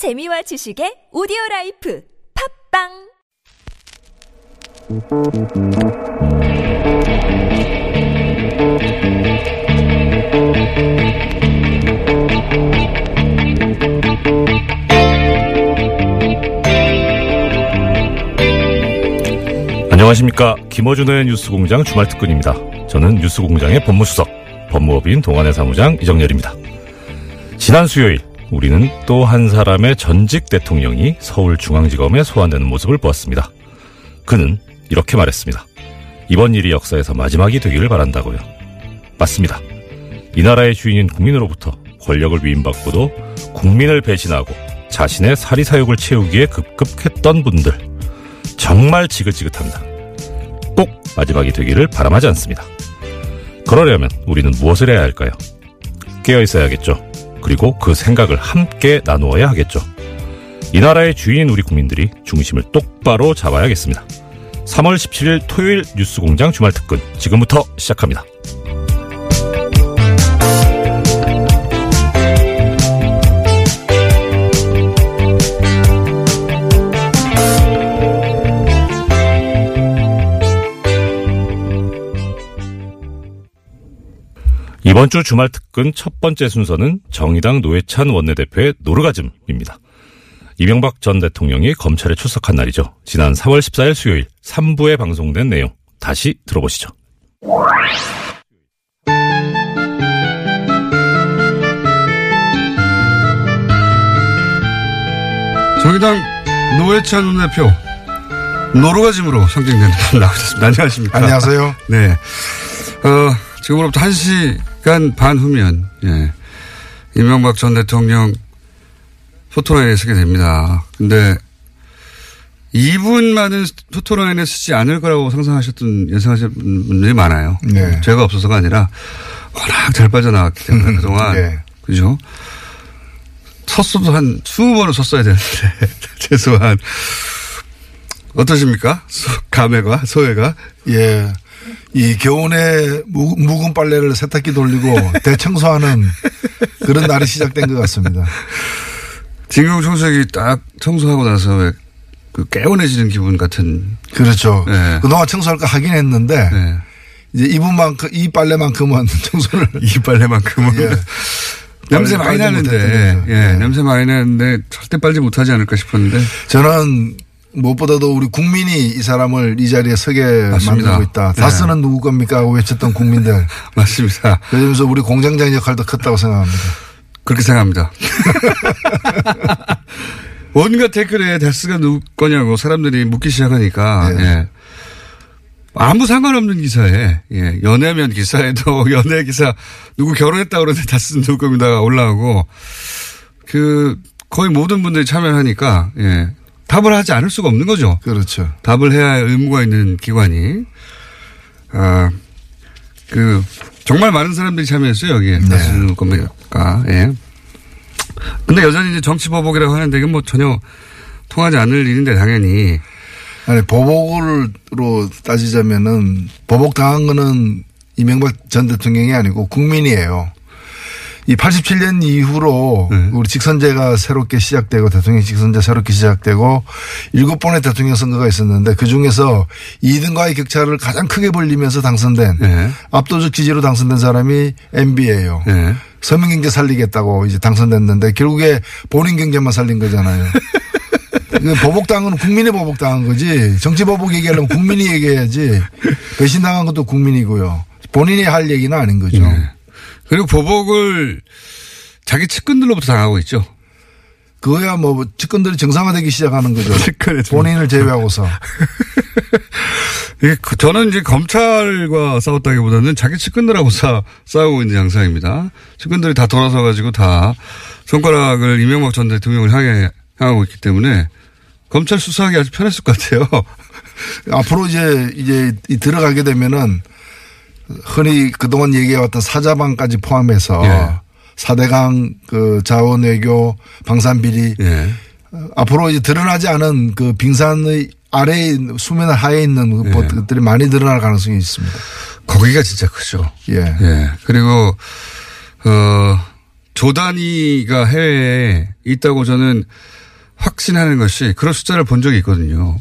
재미와 지식의 오디오 life 팟빵 안녕하십니까. 김어준의 뉴스공장 주말 특근입니다. 저는 뉴스공장의 법무수석, 법무법인 동안의 사무장 이정렬입니다. 지난 수요일, 우리는 또 한 사람의 전직 대통령이 서울중앙지검에 소환되는 모습을 보았습니다. 그는 이렇게 말했습니다. 이번 일이 역사에서 마지막이 되기를 바란다고요. 맞습니다. 이 나라의 주인인 국민으로부터 권력을 위임받고도 국민을 배신하고 자신의 사리사욕을 채우기에 급급했던 분들, 정말 지긋지긋합니다. 꼭 마지막이 되기를 바람하지 않습니다. 그러려면 우리는 무엇을 해야 할까요? 깨어 있어야겠죠. 그리고 그 생각을 함께 나누어야 하겠죠. 이 나라의 주인인 우리 국민들이 중심을 똑바로 잡아야겠습니다. 3월 17일 토요일 뉴스공장 주말 특근 지금부터 시작합니다. 이번 주 주말 특근 첫 번째 순서는 정의당 노회찬 원내대표의 노르가즘입니다. 이명박 전 대통령이 검찰에 출석한 날이죠. 지난 4월 14일 수요일 3부에 방송된 내용 다시 들어보시죠. 정의당 노회찬 원내대표 노르가즘으로 날 나오셨습니다. 안녕하십니까? 안녕하세요. 네. 어, 지금으로부터 1시 간 반 후면, 예. 이명박 전 대통령 포토라인에 서게 됩니다. 근데 2분만은 포토라인에 쓰지 않을 거라고 상상하셨던, 예상하셨던 분들이 많아요. 네. 죄가 없어서가 아니라 워낙 잘 빠져나왔기 때문에 그동안. 네. 그죠? 섰어도 한 20번은 섰어야 되는데, 최소한. 어떠십니까? 소- 감회가, 소회가? 예. 이 겨우내 무- 묵은 빨래를 세탁기 돌리고 대청소하는 그런 날이 시작된 것 같습니다. 진경 총수이 딱 청소하고 나서 왜그 깨운해지는 기분 같은. 그렇죠. 네. 그동안 청소할 거 하긴 했는데 네. 이제 이분만큼 이 빨래만큼은 청소를 이 빨래만큼은. 예. 냄새 많이 나는데. 예, 네. 냄새 많이 나는데 절대 빨지 못하지 않을까 싶었는데. 저는 무엇보다도 우리 국민이 이 사람을 이 자리에 서게 맞습니다. 만들고 있다. 네. 다스는 누구 겁니까 하고 외쳤던 국민들. 맞습니다. 그러면서 우리 공장장 역할도 컸다고 생각합니다. 그렇게 생각합니다. 온갖 댓글에 데스가 누구 거냐고 사람들이 묻기 시작하니까. 네. 예. 아무 상관없는 기사에, 예, 연애면 기사에도 연애 기사, 누구 결혼했다 그러는데 다스 누구 겁니다 올라오고, 그, 거의 모든 분들이 참여하니까, 예, 답을 하지 않을 수가 없는 거죠. 그렇죠. 답을 해야 할 의무가 있는 기관이, 아, 그, 정말 많은 사람들이 참여했어요, 여기에. 네. 누구 겁니까, 예. 근데 여전히 이제 정치 보복이라고 하는데 이건 뭐 전혀 통하지 않을 일인데 당연히, 아니 보복으로 따지자면은 보복 당한 거는 이명박 전 대통령이 아니고 국민이에요. 이 87년 이후로 네. 우리 직선제가 새롭게 시작되고 대통령 직선제 새롭게 시작되고 일곱 번의 대통령 선거가 있었는데 그 중에서 2등과의 격차를 가장 크게 벌리면서 당선된 네. 압도적 지지로 당선된 사람이 MB예요. 예. 서민 경제 살리겠다고 이제 당선됐는데 결국에 본인 경제만 살린 거잖아요. 그 보복당은 국민의 보복당한 거지. 정치 보복 얘기하려면 국민이 얘기해야지. 배신당한 것도 국민이고요. 본인이 할 얘기는 아닌 거죠. 네. 그리고 보복을 자기 측근들로부터 당하고 있죠. 그거야 뭐 측근들이 정상화되기 시작하는 거죠. 본인을 제외하고서. 이게 그- 저는 이제 검찰과 싸웠다기보다는 자기 측근들하고 싸, 싸우고 있는 양상입니다. 측근들이 다 돌아서 가지고 다 손가락을 이명박 전 대통령을 향해 향하고 있기 때문에 검찰 수사하기 아주 편했을 것 같아요. 앞으로 이제 이제 이 들어가게 되면은 흔히 그동안 얘기해왔던 사자방까지 포함해서 예. 사대강 그 자원 외교 방산 비리 예. 앞으로 이제 드러나지 않은 그 빙산의 아래에 수면 하에 있는 예. 것들이 많이 드러날 가능성이 있습니다. 거기가 진짜 크죠. 예. 예. 그리고, 어, 조단위가 해외에 있다고 저는 확신하는 것이 그런 숫자를 본 적이 있거든요.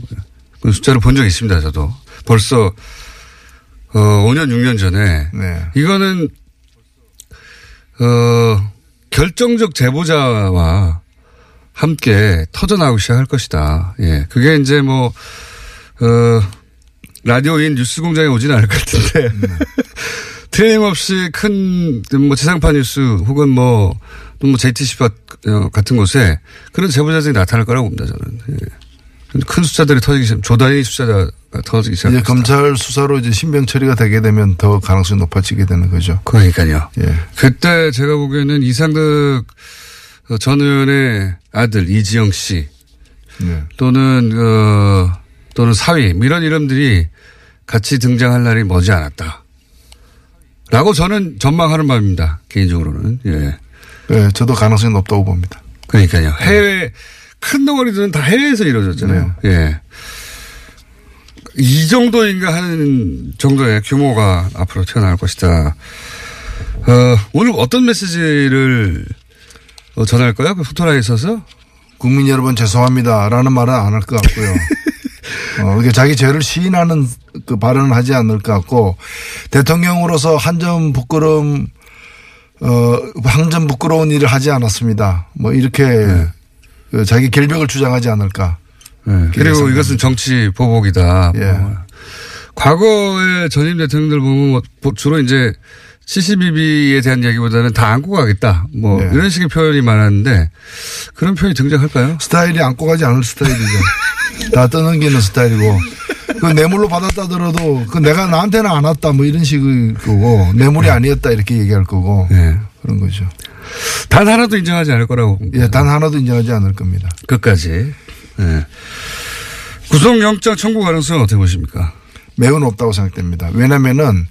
그 숫자를 본 적이 있습니다. 저도 벌써 어 5년 6년 전에 네. 이거는 어 결정적 제보자와 함께 터져나오기 시작할 것이다. 예. 그게 이제 뭐, 어, 라디오인 뉴스 공장에 오지는 않을 것 같은데. 틀림없이 큰, 뭐, 지상파 뉴스 혹은 뭐, 또뭐 JTC 같은 곳에 그런 제보자들이 나타날 거라고 봅니다, 저는. 예. 큰 숫자들이 터지기 시작, 조단위 숫자가 터지기 시작. 이제 검찰 수사로 이제 신병 처리가 되게 되면 더 가능성이 높아지게 되는 거죠. 그러니까요. 예. 그때 제가 보기에는 이상득 전 의원의 아들 이지영 씨 네. 또는 어 또는 사위 뭐 이런 이름들이 같이 등장할 날이 머지 않았다. 라고 저는 전망하는 바입니다. 개인적으로는. 예. 예, 저도 가능성이 높다고 봅니다. 그러니까요. 해외 큰 덩어리들은 다 해외에서 이루어졌잖아요. 예. 이 정도인가 하는 정도의 규모가 앞으로 튀어나올 것이다. 어, 오늘 어떤 메시지를 어, 전할까요? 그 포토라에 있어서? 국민 여러분 죄송합니다 라는 말은 안 할 것 같고요. 어, 이게 자기 죄를 시인하는 그 발언을 하지 않을 것 같고 대통령으로서 한 점 부끄러움 어, 한점 부끄러운 일을 하지 않았습니다. 뭐 이렇게 그 자기 결벽을 주장하지 않을까. 네. 그리고. 이것은 정치 보복이다. 예. 뭐. 과거의 전임 대통령들 보면 뭐 주로 이제 CCBB에 대한 얘기보다는 다 안고 가겠다. 뭐 네. 이런 식의 표현이 많았는데 그런 표현이 등장할까요? 스타일이 안고 가지 않을 스타일이죠. 다 떠넘기는 스타일이고. 그 뇌물로 받았다더라도 그 내가 나한테는 안 왔다 뭐 이런 식의 거고 뇌물이 아니었다 이렇게 얘기할 거고 네. 그런 거죠. 단 하나도 인정하지 않을 거라고 봅니다. 예, 단 하나도 인정하지 않을 겁니다. 끝까지. 예. 구속영장 청구 가능성은 어떻게 보십니까? 매우 높다고 생각됩니다. 왜냐면은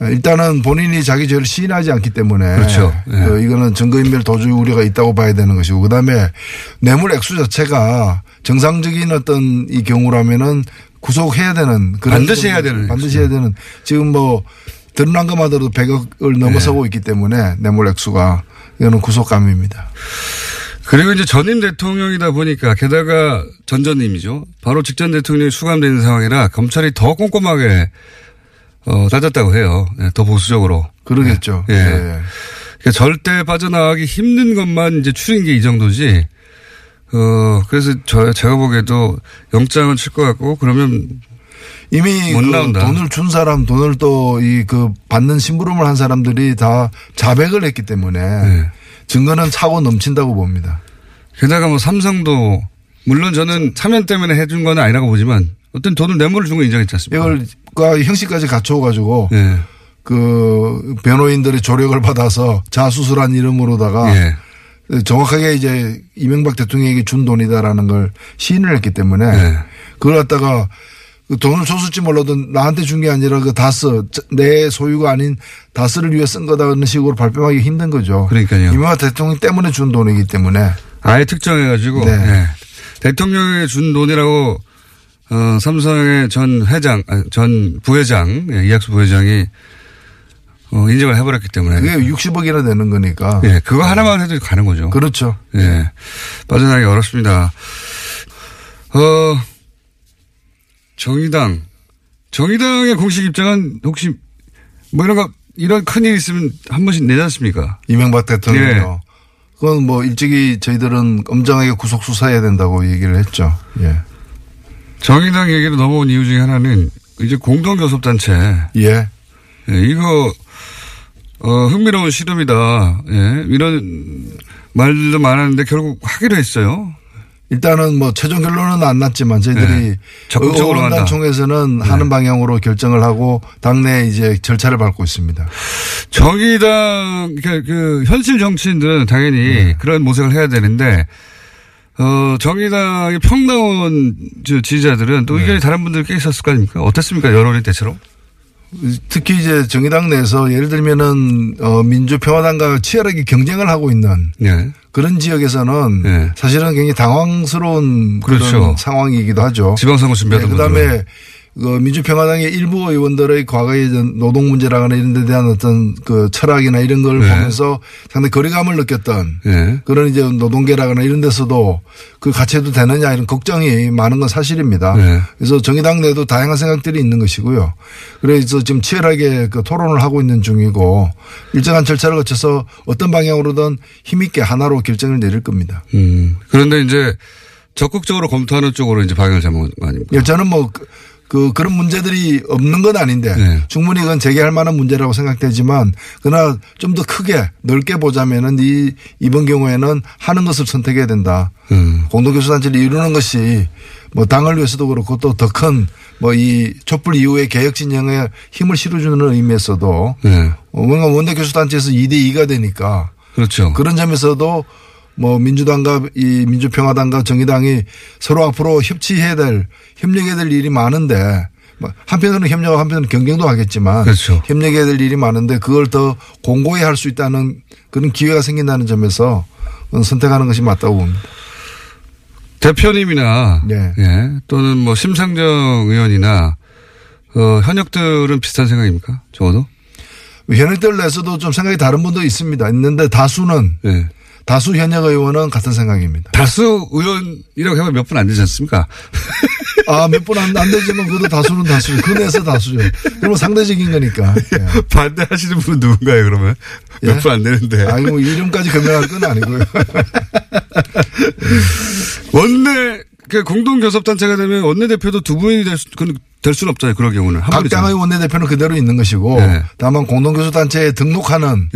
일단은 본인이 자기 죄를 시인하지 않기 때문에 그렇죠. 예. 그 이거는 증거인멸 도주 우려가 있다고 봐야 되는 것이고 그다음에 뇌물 액수 자체가 정상적인 어떤 이 경우라면은 구속해야 되는 그런 반드시 좀- 해야 되는 반드시 해야 되는 지금 뭐 드러난 것만 들어도 100억을 넘어서고 있기 때문에 뇌물 액수가 이거는 구속감입니다. 그리고 이제 전임 대통령이다 보니까 게다가 전전임이죠. 바로 직전 대통령이 수감되는 상황이라 검찰이 더 꼼꼼하게 어, 따졌다고 해요. 네, 더 보수적으로. 그러겠죠. 예. 예. 그러니까 절대 빠져나가기 힘든 것만 이제 추린 게 이 정도지. 어, 그래서 저, 제가 보기에도 영장은 칠 것 같고 그러면 이미 못그 나온다. 돈을 준 사람, 돈을 또 이 그 받는 심부름을 한 사람들이 다 자백을 했기 때문에 네. 증거는 차고 넘친다고 봅니다. 게다가 뭐 삼성도 물론 저는 참여 때문에 해준 건 아니라고 보지만 어떤 돈을 뇌물을 준 거 인정했지 않습니까? 이걸 과 형식까지 갖춰가지고 예. 그 변호인들의 조력을 받아서 자수술한 이름으로다가 예. 정확하게 이제 이명박 대통령에게 준 돈이다라는 걸 시인을 했기 때문에 네. 그걸 갖다가 그 돈을 줬을지 몰라도 나한테 준 게 아니라 그 다스 내 소유가 아닌 다스를 위해 쓴 거다는 식으로 발뺌하기 힘든 거죠. 그러니까요. 이명박 대통령 때문에 준 돈이기 때문에 아예 특정해가지고 네. 예. 대통령이 준 돈이라고 어, 삼성의 전 회장, 아니, 전 부회장, 예, 이학수 부회장이 어, 인정을 해버렸기 때문에 그게 60억이나 되는 거니까. 예, 그거 하나만 해도 가는 거죠. 그렇죠. 예, 빠져나가기 어렵습니다. 어, 정의당, 정의당의 공식 입장은 혹시 뭐 이런 거 이런 큰일 있으면 한 번씩 내지 않습니까? 이명박 대통령이요. 예. 그건 뭐 일찍이 저희들은 엄정하게 구속 수사해야 된다고 얘기를 했죠. 예. 정의당 얘기로 넘어온 이유 중에 하나는 이제 공동교섭단체 예. 예, 이거 어, 흥미로운 시도이다. 예, 이런 말도 많았는데 결국 하기로 했어요. 일단은 뭐 최종 결론은 안 났지만 저희들이 네. 적극적으로 한다. 의원단총에서는 하는 방향으로 결정을 하고 당내 이제 절차를 밟고 있습니다. 정의당 그러니까 그 현실 정치인들은 당연히 네. 그런 모색을 해야 되는데 어 정의당의 평당원 저 지지자들은 또 네. 의견이 다른 분들 꽤 있었을 거 아닙니까? 어땠습니까? 여론이 대체로? 특히 이제 정의당 내에서 예를 들면은 어 민주평화당과 치열하게 경쟁을 하고 있는 네. 그런 지역에서는 네. 사실은 굉장히 당황스러운 그런 그렇죠. 상황이기도 하죠. 지방선거 준비하던 네. 그다음에 그 민주평화당의 일부 의원들의 과거의 전 노동 문제라거나 이런 데 대한 어떤 그 철학이나 이런 걸 네. 보면서 상당히 거리감을 느꼈던 예. 그런 이제 노동계라거나 이런 데서도 그 같이 해도 되느냐 이런 걱정이 많은 건 사실입니다. 네. 그래서 정의당 내도 다양한 생각들이 있는 것이고요. 그래서 지금 치열하게 그 토론을 하고 있는 중이고 일정한 절차를 거쳐서 어떤 방향으로든 힘있게 하나로 결정을 내릴 겁니다. 음. 그런데 이제 적극적으로 검토하는 쪽으로 이제 방향을 잡은 거 아닙니까? 예, 저는 뭐 그, 그 그런 문제들이 없는 건 아닌데 네. 충분히 그건 제기할 만한 문제라고 생각되지만 그러나 좀 더 크게 넓게 보자면은 이 이번 경우에는 하는 것을 선택해야 된다. 음. 공동교수단체를 이루는 것이 뭐 당을 위해서도 그렇고 또 더 큰 뭐 이 촛불 이후의 개혁 진영에 힘을 실어주는 의미에서도 네. 어, 뭔가 원내교수단체에서 2대 2가 되니까 그렇죠. 그런 점에서도 뭐 민주당과 이 민주평화당과 정의당이 서로 앞으로 협치해야 될 협력해야 될 일이 많은데 뭐 한편으로는 협력하고 한편으로는 경쟁도 하겠지만 그렇죠. 협력해야 될 일이 많은데 그걸 더 공고히 할 수 있다는 그런 기회가 생긴다는 점에서 선택하는 것이 맞다고 봅니다. 대표님이나 네. 예. 또는 뭐 심상정 의원이나 어, 현역들은 비슷한 생각입니까? 적어도? 현역들 내에서도 좀 생각이 다른 분도 있습니다. 있는데 다수는 예. 다수 현역 의원은 같은 생각입니다. 다수 의원이라고 하면 몇 분 안 되지 않습니까? 아, 몇 분 안 안 되지만 그래도 다수는 다수죠. 그 내에서 다수죠. 그러면 상대적인 거니까. 예. 반대하시는 분은 누군가요, 그러면? 예? 몇분안 되는데. 아니 뭐 이름까지 금명할 건 아니고요. 원내, 그 공동교섭단체가 되면 원내대표도 두 분이 될, 수, 될 수는 없잖아요. 그런 경우는. 한 각. 당의 원내대표는 그대로 있는 것이고 네. 다만 공동교수단체에 등록하는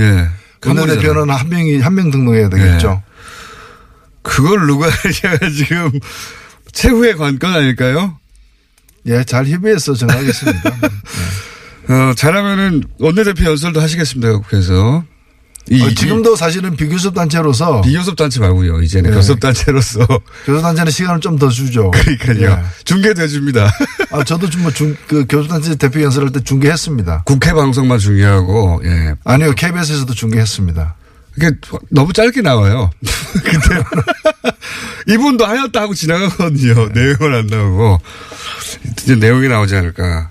원내대표는 분이잖아요. 한 명이 한 명 등록해야 되겠죠. 그걸 누가 하냐가 지금 최후의 관건 아닐까요? 예, 잘 협의해서 정하겠습니다. 어, 잘하면은 원내대표 연설도 하시겠습니다. 국회에서. 이, 어, 지금도 사실은 비교섭 단체로서 비교섭 단체 말고요. 이제는 네. 교섭 단체로서. 교섭 단체는 시간을 좀 더 주죠. 그러니까요. 예. 중계돼 줍니다. 아, 저도 좀뭐그 교섭 단체 대표 연설할 때 중계했습니다. 국회 방송만 중요하고, 예. 아니요, KBS에서도 중계했습니다. 이게 너무 짧게 나와요. 근데 이분도 하였다 하고 지나가거든요. 내용은 안 나오고 이제 내용이 나오지 않을까.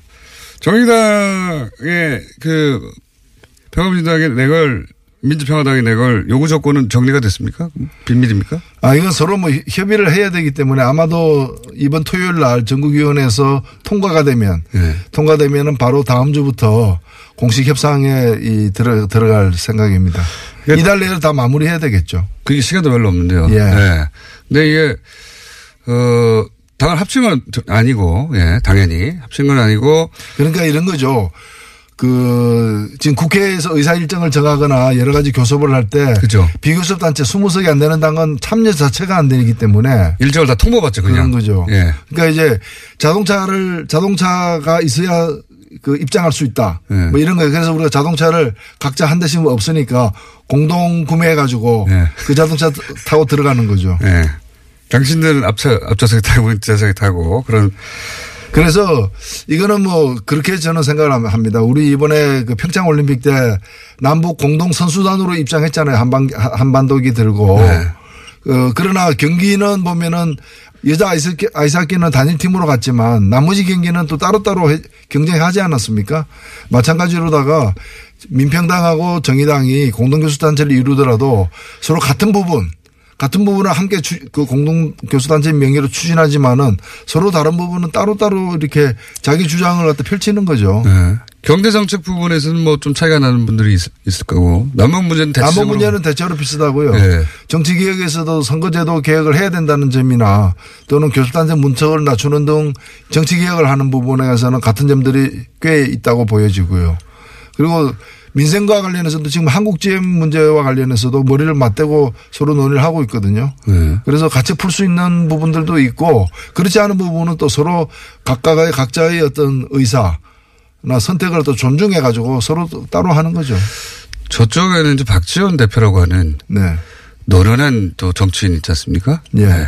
정의당의 그 평화민주당의 내걸 민주평화당의 내걸 요구 조건은 정리가 됐습니까? 비밀입니까? 아, 이건 서로 뭐 협의를 해야 되기 때문에 아마도 이번 토요일 날 전국위원회에서 통과가 되면 네. 통과되면은 바로 다음 주부터 공식 협상에 이 들어, 들어갈 생각입니다. 그러니까 이달 내로 다 마무리해야 되겠죠. 그게 시간도 별로 없는데요. 예. 네. 근데 이게 어 당을 합친 건 아니고 예 당연히 합친 건 아니고 그러니까 이런 거죠. 그 지금 국회에서 의사 일정을 정하거나 여러 가지 교섭을 할때 그죠. 비교섭 단체 20석이 안 되는 당은 참여 자체가 안 되기 때문에 일정을 다 통보받죠 그냥. 그런 거죠. 예. 그러니까 이제 자동차를 자동차가 있어야 그 입장할 수 있다. 네. 뭐 이런 거예요. 그래서 우리가 자동차를 각자 한 대씩 없으니까 공동 구매해 가지고 네. 그 자동차 타고 들어가는 거죠. 예. 당신들은 앞차 앞좌석에 타고 뒷좌석에 타고 그런 그래서 이거는 뭐 그렇게 저는 생각을 합니다. 우리 이번에 그 평창 올림픽 때 남북 공동 선수단으로 입장했잖아요. 한반 한반도기 들고. 네. 어, 그러나 경기는 보면은 여자 아이스키, 아이스하키는 단일팀으로 갔지만 나머지 경기는 또 따로따로 해- 경쟁하지 않았습니까? 마찬가지로다가 민평당하고 정의당이 공동교수단체를 이루더라도 서로 같은 부분 같은 부분을 함께 추, 그 공동 교수단체 명의로 추진하지만은 서로 다른 부분은 따로따로 이렇게 자기 주장을 갖다 펼치는 거죠. 예. 경제 정책 부분에서는 뭐 좀 차이가 나는 분들이 있, 을 거고 남북 문제는 남북 대체적으로 문제는 대체로 비슷하고요. 네. 정치 개혁에서도 선거제도 개혁을 해야 된다는 점이나 또는 교수단체 문턱을 낮추는 등 정치 개혁을 하는 부분에 가서는 같은 점들이 꽤 있다고 보여지고요. 그리고 민생과 관련해서도 지금 한국GM 문제와 관련해서도 머리를 맞대고 서로 논의를 하고 있거든요. 네. 그래서 같이 풀 수 있는 부분들도 있고 그렇지 않은 부분은 또 서로 각각의 각자의 어떤 의사나 선택을 또 존중해 가지고 서로 또 따로 하는 거죠. 저쪽에는 이제 박지원 대표라고 하는 네. 노련한 또 정치인 있지 않습니까? 예.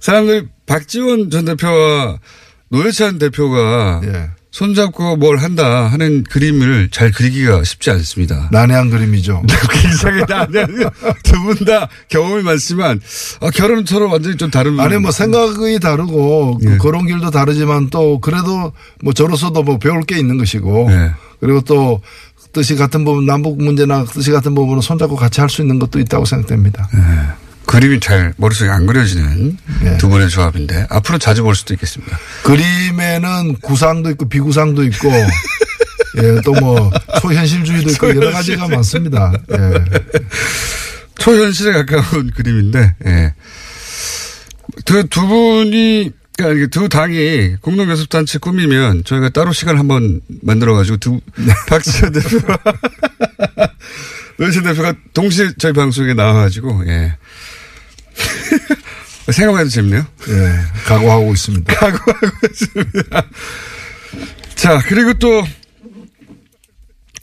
사람들이 박지원 전 대표와 노회찬 대표가 예. 손잡고 뭘 한다 하는 그림을 잘 그리기가 쉽지 않습니다. 난해한 그림이죠. 굉장히 나는 두분 다 경험이 많지만 아, 서로 완전히 좀 다른 아니 뭐 생각이 다르고 그 예. 그런 길도 다르지만 또 그래도 뭐 저로서도 뭐 배울 게 있는 것이고 예. 그리고 또 뜻이 같은 부분 남북 문제나 뜻이 같은 부분은 손잡고 같이 할 수 있는 것도 있다고 생각됩니다. 그림이 잘 머릿속에 안 그려지는 예. 두 분의 조합인데 앞으로 자주 볼 수도 있겠습니다. 그림에는 구상도 있고 비구상도 있고 예, 또 뭐 초현실주의도 있고 여러 가지가 많습니다. 예. 초현실에 가까운 그림인데, 예. 그 두 분이, 그러니까 두 당이 공동교섭단체 꾸미면 저희가 따로 시간을 한번 만들어가지고 두, 박지원 대표와 노현 대표가 동시에 저희 방송에 나와가지고, 예. 생각만 해도 재밌네요. 예, 각오하고 있습니다. 각오하고 있습니다. 자, 그리고 또,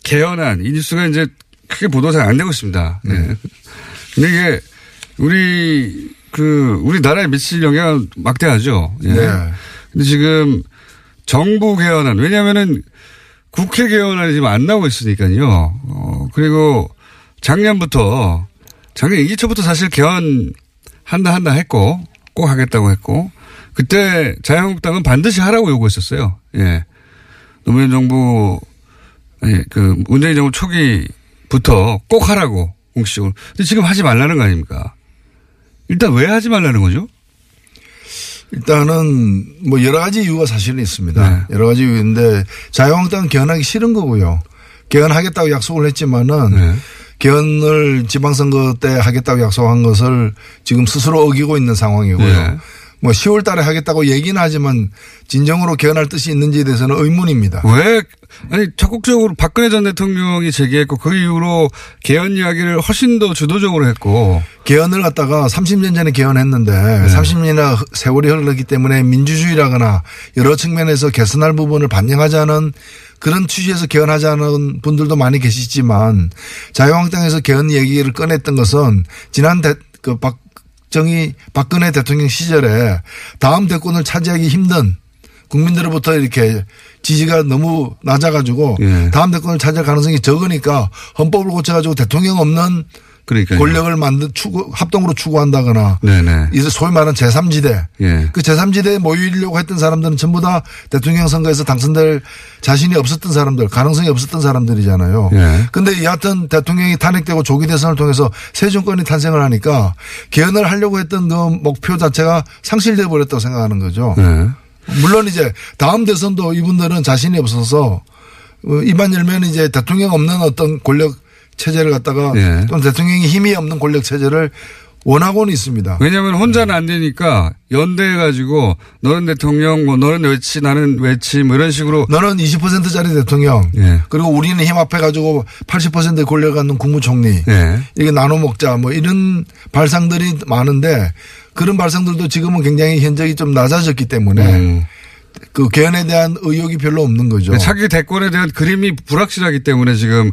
개헌안, 이 뉴스가 이제 크게 보도 잘 안 되고 있습니다. 네. 근데 이게, 우리, 그, 우리나라에 미칠 영향은 막대하죠. 예. 네. 근데 지금, 정부 개헌안, 왜냐면은, 국회 개헌안이 지금 안 나오고 있으니까요. 어, 그리고 작년부터, 작년 임기초부터 사실 개헌 한다 한다 했고, 꼭 하겠다고 했고, 그때 자유한국당은 반드시 하라고 요구했었어요. 예. 노무현 정부, 아니, 그, 문재인 정부 초기부터 꼭 하라고, 공식적으로. 근데 지금 하지 말라는 거 아닙니까? 일단 왜 하지 말라는 거죠? 일단은 뭐 여러 가지 이유가 사실은 있습니다. 네. 여러 가지 이유인데 자유한국당은 개헌하기 싫은 거고요. 개헌하겠다고 약속을 했지만은 네. 개헌을 지방선거 때 하겠다고 약속한 것을 지금 스스로 어기고 있는 상황이고요. 네. 뭐 10월 달에 하겠다고 얘기는 하지만 진정으로 개헌할 뜻이 있는지에 대해서는 의문입니다. 왜, 아니, 적극적으로 박근혜 전 대통령이 제기했고, 그 이후로 개헌 이야기를 훨씬 더 주도적으로 했고, 개헌을 갖다가 30년 전에 개헌했는데 네. 30년이나 세월이 흘렀기 때문에 민주주의라거나 여러 측면에서 개선할 부분을 반영하자는 그런 취지에서 개헌하자는 분들도 많이 계시지만 자유한국당에서 개헌 얘기를 꺼냈던 것은 지난 대, 그 박 정희 박근혜 대통령 시절에 다음 대권을 차지하기 힘든 국민들로부터 이렇게 지지가 너무 낮아가지고 예. 다음 대권을 차지할 가능성이 적으니까 헌법을 고쳐가지고 대통령 없는 그러니까. 권력을 만든 추구 합동으로 추구한다거나 네네. 이제 소위 말하는 제3지대 예. 그 제3지대에 모이려고 했던 사람들은 전부 다 대통령 선거에서 당선될 자신이 없었던 사람들 가능성이 없었던 사람들이잖아요. 예. 근데 여하튼 대통령이 탄핵되고 조기 대선을 통해서 새 정권이 탄생을 하니까 개헌을 하려고 했던 그 목표 자체가 상실돼 버렸다고 생각하는 거죠. 네. 물론 이제 다음 대선도 이분들은 자신이 없어서 어, 입만 열면 이제 대통령 없는 어떤 권력 체제를 갖다가 예. 또는 대통령이 힘이 없는 권력 체제를 원하고는 있습니다. 왜냐하면 혼자는 안 되니까 연대해가지고 너는 대통령, 뭐 너는 외치, 나는 외치, 뭐 이런 식으로 너는 20%짜리 대통령 예. 그리고 우리는 힘 합해 가지고 80%의 권력을 갖는 국무총리 예. 이게 나눠 먹자 뭐 이런 발상들이 많은데 그런 발상들도 지금은 굉장히 현저히 좀 낮아졌기 때문에 음. 그 개헌에 대한 의욕이 별로 없는 거죠. 차기 대권에 대한 그림이 불확실하기 때문에 지금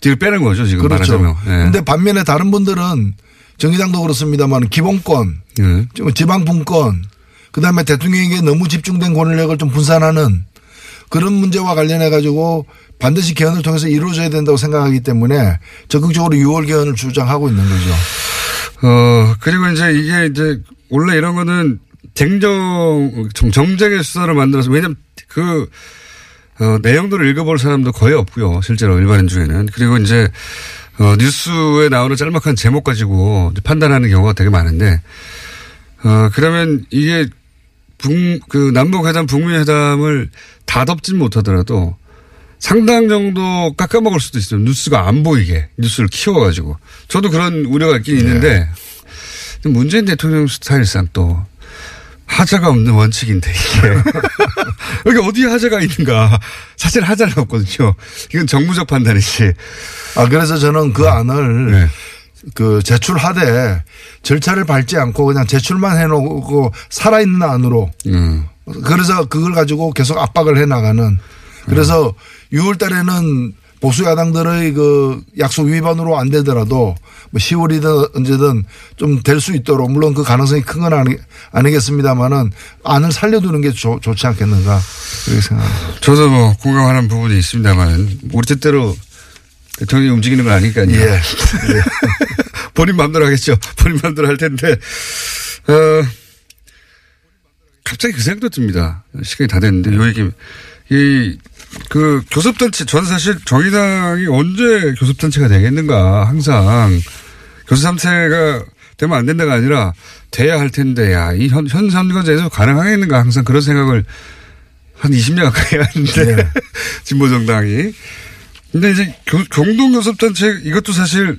뒤를 빼는 거죠, 지금 그렇죠. 말하자면. 예. 근데 반면에 다른 분들은 정의당도 그렇습니다만 기본권, 예. 좀 지방 분권, 그다음에 대통령에게 너무 집중된 권력을 좀 분산하는 그런 문제와 관련해 가지고 반드시 개헌을 통해서 이루어져야 된다고 생각하기 때문에 적극적으로 6월 개헌을 주장하고 있는 거죠. 어, 그리고 이제 이게 이제 원래 이런 거는 쟁정, 정- 정쟁의 수사를 만들어서 왜냐면 그, 어, 내용들을 읽어볼 사람도 거의 없고요. 실제로 일반인 중에는. 그리고 이제, 어, 뉴스에 나오는 짤막한 제목 가지고 판단하는 경우가 되게 많은데, 어, 그러면 이게 북, 그 남북회담, 북미회담을 다 덮진 못하더라도 상당 정도 깎아먹을 수도 있어요. 뉴스가 안 보이게 뉴스를 키워가지고. 저도 그런 우려가 있긴 있는데 근데 문재인 대통령 스타일상 또 하자가 없는 원칙인데 이게 여기 어디에 하자가 있는가 사실 하자가 없거든요. 이건 정무적 판단이지. 아 그래서 저는 그 안을 네. 그 제출하되 절차를 밟지 않고 그냥 제출만 해놓고 살아있는 안으로 음. 그래서 그걸 가지고 계속 압박을 해 나가는 그래서 6월 달에는 보수 야당들의 그 약속 위반으로 안 되더라도 뭐 10월이든 언제든 좀 될 수 있도록 물론 그 가능성이 큰 건 아니, 아니겠습니다만은 안을 살려두는 게 좋, 좋지 않겠는가 그렇게 생각합니다. 저도 뭐 공감하는 부분이 있습니다만 우리 뜻대로 대통령이 움직이는 건 아니니까요. 예. 본인 마음대로 하겠죠. 본인 마음대로 할 텐데 어, 갑자기 그 생각도 듭니다. 시간이 다 됐는데 요 얘기 이 그 교섭단체 저는 사실 정의당이 언제 교섭단체가 되겠는가 항상 교섭단체가 되면 안 된다가 아니라 돼야 할 텐데 야이 현, 현 선거제에서 가능하겠는가 항상 그런 생각을 한 20년 가까이 하는데 네. 진보 정당이 근데 이제 교- 공동교섭단체 이것도 사실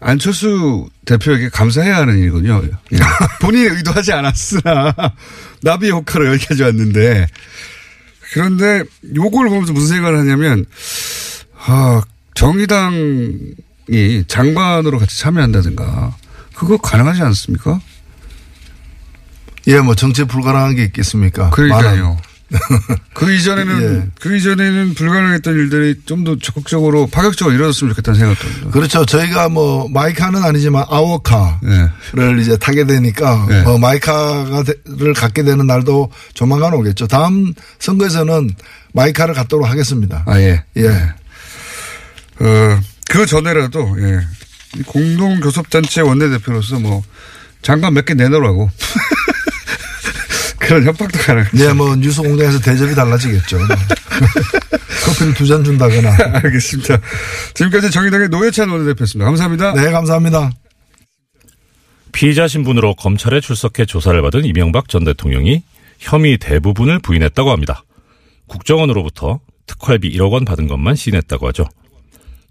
안철수 대표에게 감사해야 하는 일이군요. 예. 본인이 의도하지 않았으나 나비 효과로 여기까지 왔는데 그런데 요걸 보면서 무슨 생각을 하냐면 아, 정의당 이 장관으로 같이 참여한다든가 그거 가능하지 않습니까? 예, 뭐 정체 불가능한 게 있겠습니까? 그러니까요. 그 이전에는 예. 그 이전에는 불가능했던 일들이 좀 더 적극적으로 파격적으로 이루어졌으면 좋겠다는 생각도 듭니다. 그렇죠. 저희가 뭐 마이카는 아니지만 아워카를 네. 이제 타게 되니까 네. 뭐 마이카를 갖게 되는 날도 조만간 오겠죠. 다음 선거에서는 마이카를 갖도록 하겠습니다. 아 예. 예. 어, 그 전에라도, 예. 이 공동 교섭단체 원내대표로서 뭐, 장관 몇 개 내놓으라고. 그런 협박도 가능합니다. 네, 뭐 뉴스 공장에서 대접이 달라지겠죠. 커피를 두 잔 준다거나. 알겠습니다. 지금까지 정의당의 노회찬 원내대표였습니다. 감사합니다. 네, 감사합니다. 피의자 신분으로 검찰에 출석해 조사를 받은 이명박 전 대통령이 혐의 대부분을 부인했다고 합니다. 국정원으로부터 특활비 1억 원 받은 것만 시인했다고 하죠.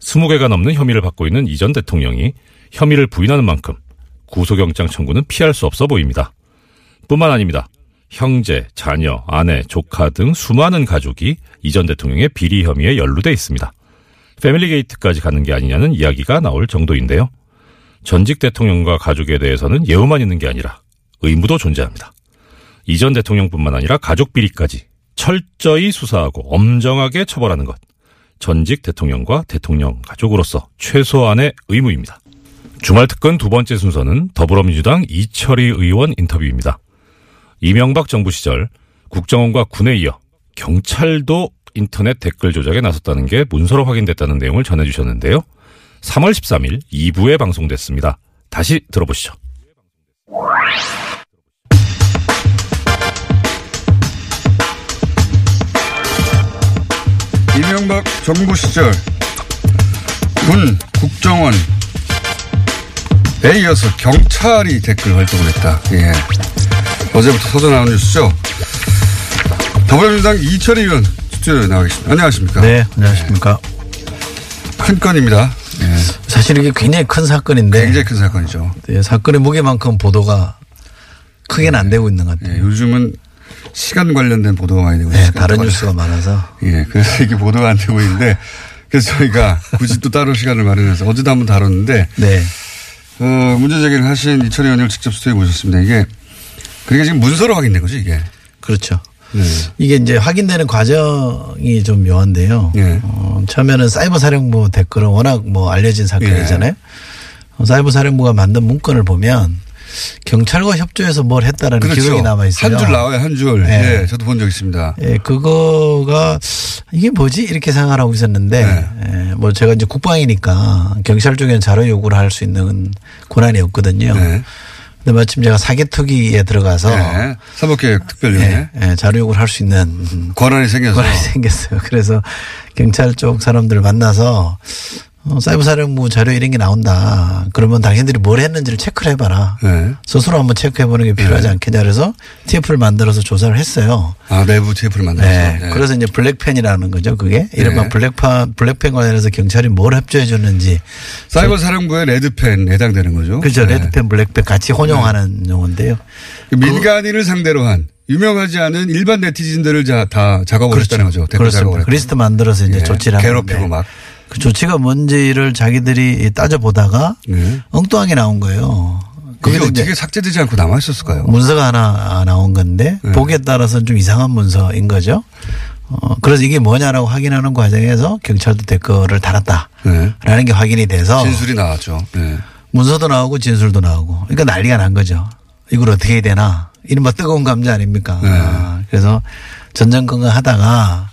20개가 넘는 혐의를 받고 있는 이전 대통령이 혐의를 부인하는 만큼 구속영장 청구는 피할 수 없어 보입니다. 뿐만 아닙니다. 형제, 자녀, 아내, 조카 등 수많은 가족이 이전 대통령의 비리 혐의에 연루돼 있습니다. 패밀리 게이트까지 가는 게 아니냐는 이야기가 나올 정도인데요. 전직 대통령과 가족에 대해서는 예우만 있는 게 아니라 의무도 존재합니다. 이전 대통령뿐만 아니라 가족 비리까지 철저히 수사하고 엄정하게 처벌하는 것. 전직 대통령과 대통령 가족으로서 최소한의 의무입니다. 주말 특근 두 번째 순서는 더불어민주당 이철희 의원 인터뷰입니다. 이명박 정부 시절 국정원과 군에 이어 경찰도 인터넷 댓글 조작에 나섰다는 게 문서로 확인됐다는 내용을 전해주셨는데요. 3월 13일 2부에 방송됐습니다. 다시 들어보시죠. 이명박 정부 시절 군, 국정원, 에 이어서 경찰이 댓글 활동을 했다. 예. 어제부터 터져 나온 뉴스죠. 더불어민주당 이철희 의원 스튜디오에 나와 계십니다. 안녕하십니까. 네, 안녕하십니까. 큰 건입니다. 예. 사실 이게 굉장히 큰 사건인데 굉장히 큰 사건이죠. 네, 사건의 무게만큼 보도가 크게는 안 되고 있는 것 같아요. 예, 요즘은 시간 관련된 보도가 많이 되고 네, 시간 다른 뉴스가 많아서 예, 그래서 이게 보도가 안 되고 있는데 그래서 저희가 굳이 또 따로 시간을 마련해서 어제도 한번 다뤘는데 네, 어, 문제 제기를 하신 이철희 의원을 직접 스튜디오에 모셨습니다. 이게 그게 지금 문서로 확인된 거죠, 이게. 그렇죠. 네. 이게 이제 확인되는 과정이 좀 묘한데요. 예. 어, 처음에는 사이버 사령부 댓글은 워낙 뭐 알려진 사건이잖아요. 예. 어, 사이버 사령부가 만든 문건을 보면 경찰과 협조해서 뭘 했다라는 그렇죠. 기록이 남아 있어요. 한 줄 나와요, 한 줄. 네. 예, 저도 본 적 있습니다. 예, 그거가 이게 뭐지 이렇게 생각을 하고 있었는데 네. 예, 뭐 제가 이제 국방이니까 경찰 쪽에는 자료 요구를 할 수 있는 권한이 없거든요. 네. 근데 마침 제가 사개특위에 들어가서 네. 사법개혁 특별위원회. 예, 예, 자료 요구를 할 수 있는 권한이 생겨서. 권한이 생겼어요. 그래서 경찰 쪽 사람들 만나서 어, 사이버 사령부 자료 이런 게 나온다. 그러면 당신들이 뭘 했는지를 체크를 해봐라. 네. 스스로 한번 체크해 보는 게 필요하지 않겠냐. 그래서 TF를 만들어서 조사를 했어요. 아, 내부 TF를 만들어서. 네. 네. 그래서 이제 블랙펜이라는 거죠. 그게 이른바 네. 블랙판 블랙펜 관련해서 경찰이 뭘 협조해 줬는지 사이버 사령부의 레드펜 해당되는 거죠. 그죠. 네. 레드펜 블랙펜 같이 혼용하는 용어인데요. 그 민간인을 상대로 한 유명하지 않은 일반 네티즌들을 자, 다 작업을 했다는 거죠. 그렇습니다. 작업을 그 리스트 만들어서 이제 예. 조치를 하는 괴롭히고 막. 그 조치가 뭔지를 자기들이 따져 보다가 네. 엉뚱하게 나온 거예요. 그게 어떻게 삭제되지 않고 남아 있었을까요? 문서가 하나 나온 건데 네. 보기에 따라서는 좀 이상한 문서인 거죠. 어, 그래서 이게 뭐냐라고 확인하는 과정에서 경찰도 댓글을 달았다라는 네. 게 확인이 돼서 진술이 나왔죠. 네. 문서도 나오고 진술도 나오고 그러니까 난리가 난 거죠. 이걸 어떻게 해야 되나 이른바 뜨거운 감자 아닙니까? 네. 아, 그래서 전전긍긍 하다가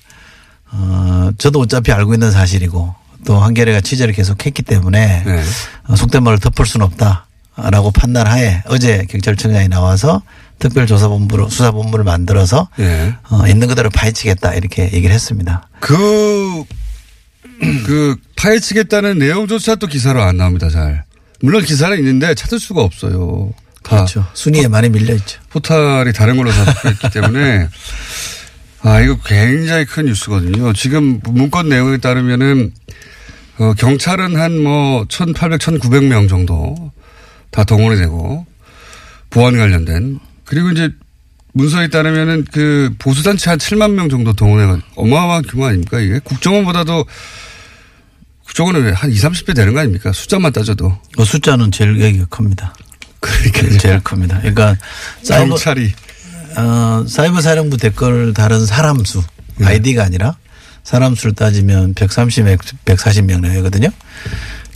어, 저도 어차피 알고 있는 사실이고 또 한겨레가 취재를 계속 했기 때문에 네. 어, 속된 말을 덮을 수는 없다라고 판단하에 어제 경찰청장이 나와서 특별조사본부로 수사본부를 만들어서 예. 어, 있는 그대로 파헤치겠다 이렇게 얘기를 했습니다. 그, 그, 파헤치겠다는 내용조차 또 기사로 안 나옵니다, 잘. 물론 기사는 있는데 찾을 수가 없어요. 다 그렇죠. 순위에 많이 밀려 있죠. 포탈이 다른 걸로 잡혀있기 때문에 아, 이거 굉장히 큰 뉴스거든요. 지금 문건 내용에 따르면은 어, 경찰은 한 뭐 1,800, 1,900명 정도 다 동원이 되고 보안 관련된 그리고 이제 문서에 따르면은 그 보수단체 한 7만 명 정도 동원해가 어마어마한 규모 아닙니까 이게 국정원보다도 국정원은 한 20, 30배 되는 거 아닙니까 숫자만 따져도 그 숫자는 제일 여기가 큽니다. 그러니까 제일 큽니다. 그러니까 사이버 경찰이 어, 사이버 사령부 댓글 다른 사람 수 네. 아이디가 아니라 사람 수를 따지면 130, 140명 내외거든요.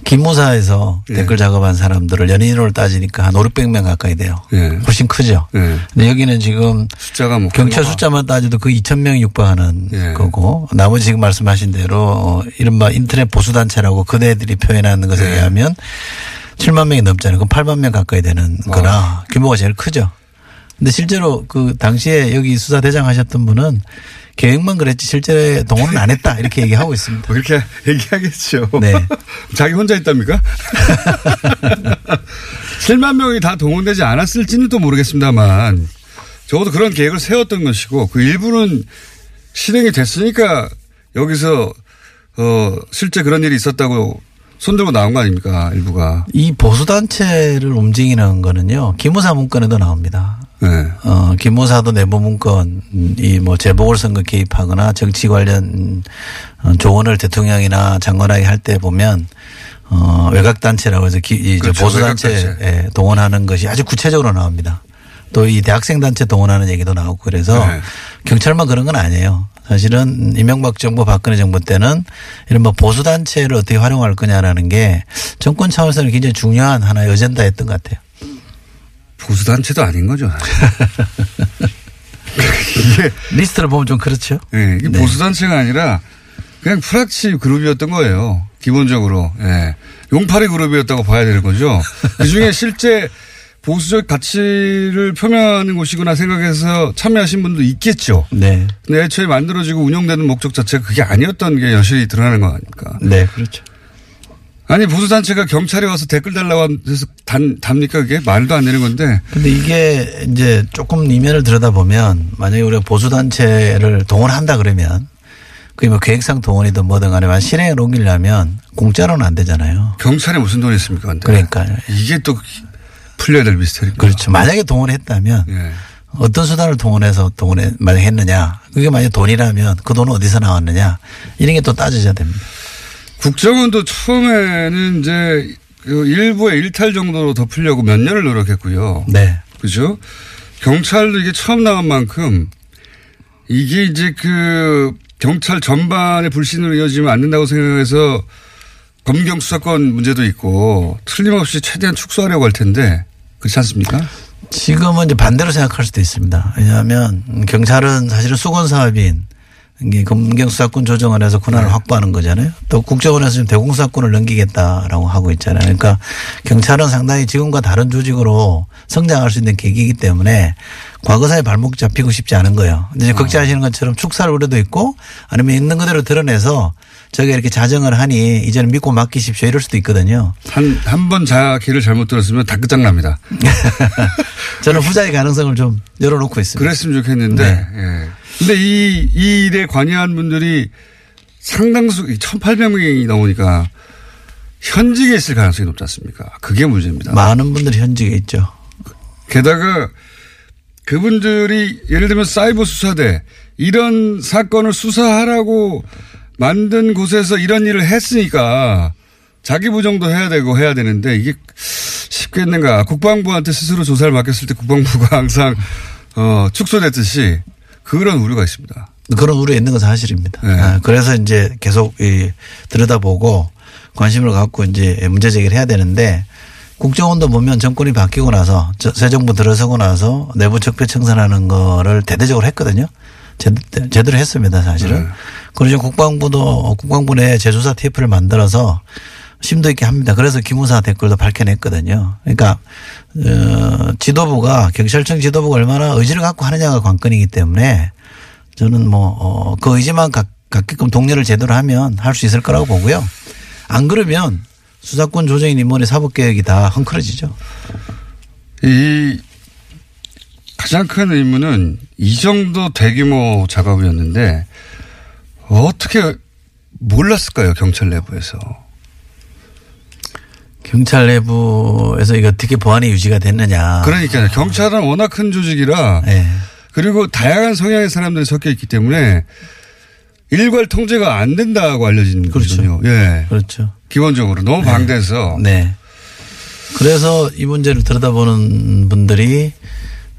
기무사에서 예. 댓글 작업한 사람들을 연인으로 따지니까 한 5, 600명 가까이 돼요. 예. 훨씬 크죠. 예. 근데 여기는 지금 숫자가 뭐 경찰 큰 숫자만 따져도 그 2,000명 육박하는 예. 거고 나머지 지금 말씀하신 대로 어, 이른바 인터넷 보수단체라고 그대들이 표현하는 것에 예. 의하면 7만 명이 넘잖아요. 그럼 8만 명 가까이 되는 거라 규모가 제일 크죠. 근데 실제로 그 당시에 여기 수사대장 하셨던 분은 계획만 그랬지 실제 동원은 안 했다 이렇게 얘기하고 있습니다. 뭐 그렇게 얘기하겠죠. 네. 자기 혼자 있답니까? 7만 명이 다 동원되지 않았을지는 또 모르겠습니다만 적어도 그런 계획을 세웠던 것이고 그 일부는 실행이 됐으니까 여기서 어 실제 그런 일이 있었다고 손들고 나온 거 아닙니까 일부가. 이 보수 단체를 움직이는 거는요. 기무사 문건에도 나옵니다. 네. 어, 기무사도 내부 문건, 이 뭐 재보궐선거 개입하거나 정치 관련 어, 조언을 대통령이나 장관에게 할 때 보면 어, 외곽단체라고 해서 기, 이 그렇죠. 보수단체 외곽단체. 에 동원하는 것이 아주 구체적으로 나옵니다. 또 이 대학생단체 동원하는 얘기도 나오고 그래서 네. 경찰만 그런 건 아니에요. 사실은 이명박 정부 박근혜 정부 때는 이런 뭐 보수단체를 어떻게 활용할 거냐라는 게 정권 차원에서는 굉장히 중요한 하나의 어젠다였던 것 같아요. 보수 단체도 아닌 거죠. 리스트를 보면 좀 그렇죠. 예, 이게 네. 보수 단체가 아니라 그냥 프락치 그룹이었던 거예요. 기본적으로. 예. 용팔이 그룹이었다고 봐야 되는 거죠. 그 중에 실제 보수적 가치를 표명하는 곳이구나 생각해서 참여하신 분도 있겠죠. 네. 근데 애초에 만들어지고 운영되는 목적 자체가 그게 아니었던 게 여실히 드러나는 거 아닙니까? 네, 그렇죠. 아니, 보수단체가 경찰에 와서 댓글 달라고 해서 단, 답니까 그게? 말도 안 되는 건데. 근데 이게 이제 조금 이면을 들여다보면 만약에 우리가 보수단체를 동원한다 그러면 그게 뭐 계획상 동원이든 뭐든 간에 만 실행에 옮기려면 공짜로는 안 되잖아요. 경찰에 무슨 돈이 있습니까? 근데. 그러니까요. 이게 또 풀려야 될 미스터리. 그렇죠. 만약에 동원했다면 예. 어떤 수단을 동원해서 동원해 만약 했느냐 그게 만약 돈이라면 그 돈은 어디서 나왔느냐 이런 게 또 따져져야 됩니다. 국정원도 처음에는 이제 그 일부의 일탈 정도로 덮으려고 몇 년을 노력했고요. 네. 그죠? 경찰도 이게 처음 나온 만큼 이게 이제 그 경찰 전반의 불신으로 이어지면 안 된다고 생각해서 검경 수사권 문제도 있고 틀림없이 최대한 축소하려고 할 텐데 그렇지 않습니까? 지금은 이제 반대로 생각할 수도 있습니다. 왜냐하면 경찰은 사실은 수건 사업인 이게 검경 수사권 조정을 해서 권한을 확보하는 거잖아요. 또 국정원에서 지금 대공수사권을 넘기겠다라고 하고 있잖아요. 그러니까 경찰은 상당히 지금과 다른 조직으로 성장할 수 있는 계기이기 때문에 과거사에 발목 잡히고 싶지 않은 거예요. 이제 걱정하시는 것처럼 축사를 우려도 있고 아니면 있는 그대로 드러내서 저게 이렇게 자정을 하니 이제는 믿고 맡기십시오 이럴 수도 있거든요. 한, 한 번 자기를 잘못 들었으면 다 끝장납니다. 저는 후자의 가능성을 좀 열어놓고 있습니다. 그랬으면 좋겠는데. 네. 예. 근데 이, 이 일에 관여한 분들이 상당수 1,800명이 넘으니까 현직에 있을 가능성이 높지 않습니까? 그게 문제입니다. 많은 분들이 현직에 있죠. 게다가 그분들이 예를 들면 사이버 수사대 이런 사건을 수사하라고 만든 곳에서 이런 일을 했으니까 자기 부정도 해야 되고 해야 되는데 이게 쉽겠는가. 국방부한테 스스로 조사를 맡겼을 때 국방부가 항상 어, 축소됐듯이 그런 우려가 있습니다. 그런 우려 있는 건 사실입니다. 네. 아, 그래서 이제 계속 이 들여다보고 관심을 갖고 이제 문제 제기를 해야 되는데 국정원도 보면 정권이 바뀌고 나서 저- 새 정부 들어서고 나서 내부 적폐 청산하는 거를 대대적으로 했거든요. 제- 제대로 했습니다, 사실은. 네. 그리고 지금 국방부도 국방부 내 재조사 테이프를 만들어서 심도 있게 합니다. 그래서 기무사 댓글도 밝혀냈거든요. 그러니까 어, 지도부가 경찰청 지도부가 얼마나 의지를 갖고 하느냐가 관건이기 때문에 저는 뭐, 어, 그 의지만 갖, 갖게끔 독려를 제대로 하면 할 수 있을 거라고 보고요. 안 그러면 수사권 조정인 인물의 사법개혁이 다 헝클어지죠. 이 가장 큰 의문은 이 정도 대규모 작업이었는데 어떻게 몰랐을까요 경찰 내부에서 경찰 내부에서 이게 어떻게 보안이 유지가 됐느냐. 그러니까요 경찰은 워낙 큰 조직이라 네. 그리고 다양한 성향의 사람들이 섞여 있기 때문에 일괄 통제가 안 된다고 알려진 그렇죠. 거거든요. 예. 그렇죠. 기본적으로 너무 방대해서 네. 그래서 이 문제를 들여다보는 분들이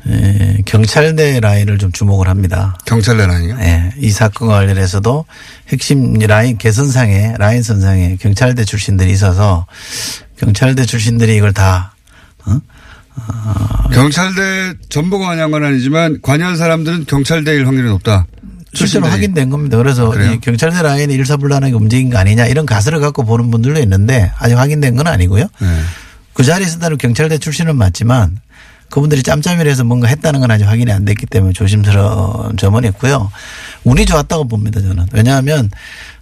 에, 경찰대 라인을 좀 주목을 합니다. 경찰 내라니요. 예, 이 사건과 관련해서도 핵심 라인 개선상에 라인 선상에 경찰대 출신들이 있어서 경찰대 출신들이 이걸 다 어? 경찰대 전부가 관여한 건 아니지만 관여한 사람들은 경찰대일 확률이 높다. 실제로. 확인된 겁니다. 그래서 그래요? 이 경찰대 라인이 일사불란하게 움직인 거 아니냐 이런 가설을 갖고 보는 분들도 있는데 아직 확인된 건 아니고요. 네. 그 자리에 있었다는 경찰대 출신은 맞지만 그분들이 짬짬이를 해서 뭔가 했다는 건 아직 확인이 안 됐기 때문에 조심스러운 점은 있고요. 운이 좋았다고 봅니다 저는. 왜냐하면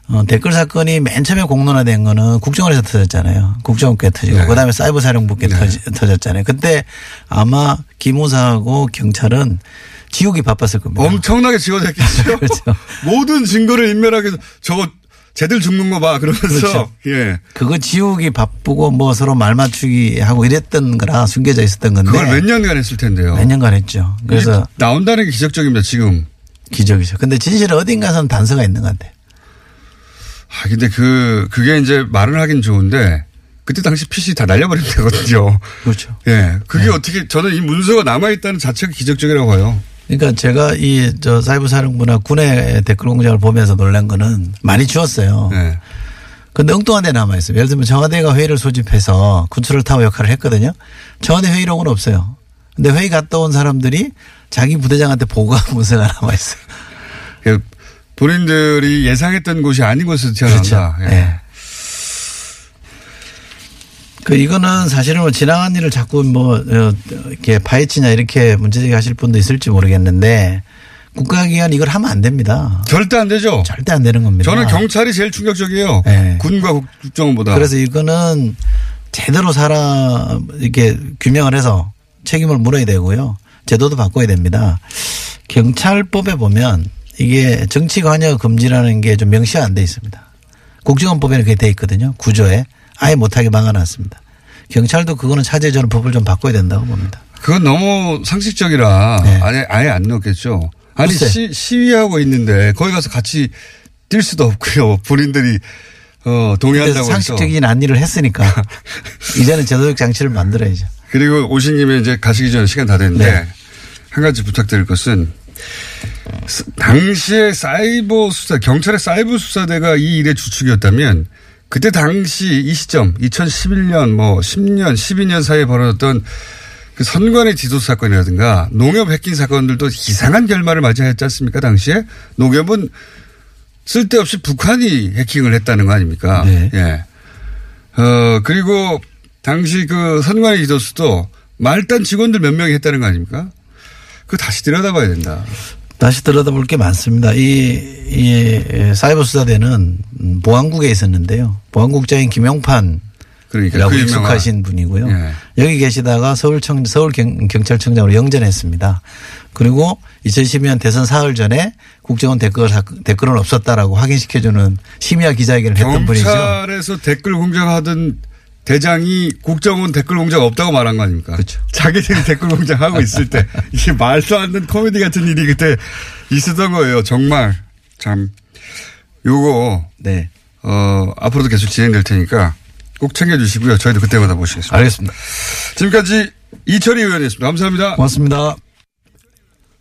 어, 댓글 사건이 맨 처음에 공론화된 거는 국정원에서 터졌잖아요. 국정원께 터지고 네. 그다음에 사이버 사령부께 네. 터졌잖아요. 그때 아마 기무사하고 경찰은 지옥이 바빴을 겁니다. 엄청나게 지원했겠죠. 그렇죠. 모든 증거를 인멸하게 해서 저거 쟤들 죽는 거 봐. 그러면서 그렇죠. 예. 그거 지우기 바쁘고 뭐 서로 말 맞추기 하고 이랬던 거라 숨겨져 있었던 건데 그걸 몇 년간 했을 텐데요. 몇 년간 했죠. 그래서 나온다는 게 기적적입니다. 지금. 기적이죠. 근데 진실은 어딘가선 단서가 있는 것 같아요. 아 근데 그 그게 이제 말을 하긴 좋은데 그때 당시 PC 다 날려버리면 되거든요. 그렇죠. 예. 그게 어떻게 저는 이 문서가 남아 있다는 자체가 기적적이라고 봐요. 그러니까 제가 이 저 사이버 사령부나 군의 댓글 공장을 보면서 놀란 거는 많이 주었어요. 예. 근데 엉뚱한 데 남아 있어요. 예를 들면 청와대가 회의를 소집해서 군수를 타워 역할을 했거든요. 청와대 회의록은 없어요. 근데 회의 갔다 온 사람들이 자기 부대장한테 보고한 문서가 남아 있어요. 그 본인들이 예상했던 곳이 아닌 곳에서 튀어나온다. 그렇죠. 예. 예. 그 이거는 사실은 뭐 지나간 일을 자꾸 뭐 어, 이렇게 파헤치냐 이렇게 문제제기 하실 분도 있을지 모르겠는데 국가기관 이걸 하면 안 됩니다. 절대 안 되죠. 절대 안 되는 겁니다. 저는 경찰이 제일 충격적이에요. 네. 군과 국정원보다. 그래서 이거는 제대로 살아 이렇게 규명을 해서 책임을 물어야 되고요. 제도도 바꿔야 됩니다. 경찰법에 보면 이게 정치 관여 금지라는 게 좀 명시가 안 돼 있습니다. 국정원법에는 그게 돼 있거든요. 구조에 아예 못하게 막아놨습니다. 경찰도 그거는 저는 법을 좀 바꿔야 된다고 봅니다. 그건 너무 상식적이라 네. 아예, 아예 안 넣겠죠. 아니 글쎄. 시, 시위하고 있는데 거기 가서 같이 뛸 수도 없고요. 본인들이 어, 동의한다고. 상식적인 안일을 했으니까 이제는 제도적 장치를 만들어야죠. 그리고 오신 김에 이제 가시기 전에 시간 다 됐는데 네. 한 가지 부탁드릴 것은 스- 당시에 사이버 수사 경찰의 사이버 수사대가 이 일의 주축이었다면 그때 당시 이 시점 2011년 뭐 10년 12년 사이에 벌어졌던 그 선관의 디도스 사건이라든가 농협 해킹 사건들도 이상한 결말을 맞이했지 않습니까 당시에 농협은 쓸데없이 북한이 해킹을 했다는 거 아닙니까? 네. 예. 어, 그리고 당시 그 선관위 기도수도 말단 직원들 몇 명이 했다는 거 아닙니까? 그거 다시 들여다봐야 된다. 다시 들여다볼 게 많습니다. 이, 이 사이버 수사대는 보안국에 있었는데요. 보안국장인 김용판 그러니까 라고 그 익숙하신 분이고요. 예. 여기 계시다가 서울청 서울 경, 경찰청장으로 영전했습니다. 그리고 2012년 대선 사흘 전에 국정원 댓글 사- 댓글은 없었다라고 확인시켜주는 심야 기자회견을 했던 분이죠. 경찰에서 댓글 공장하던 대장이 국정원 댓글 공장 없다고 말한 거 아닙니까? 그렇죠. 자기들이 댓글 공장 하고 있을 때 이게 말도 안 되는 코미디 같은 일이 그때 있었던 거예요. 정말 참 요거 네, 어 앞으로도 계속 진행될 테니까 꼭 챙겨주시고요. 저희도 그때마다 모시겠습니다. 알겠습니다. 지금까지 이철희 의원이었습니다. 감사합니다. 고맙습니다.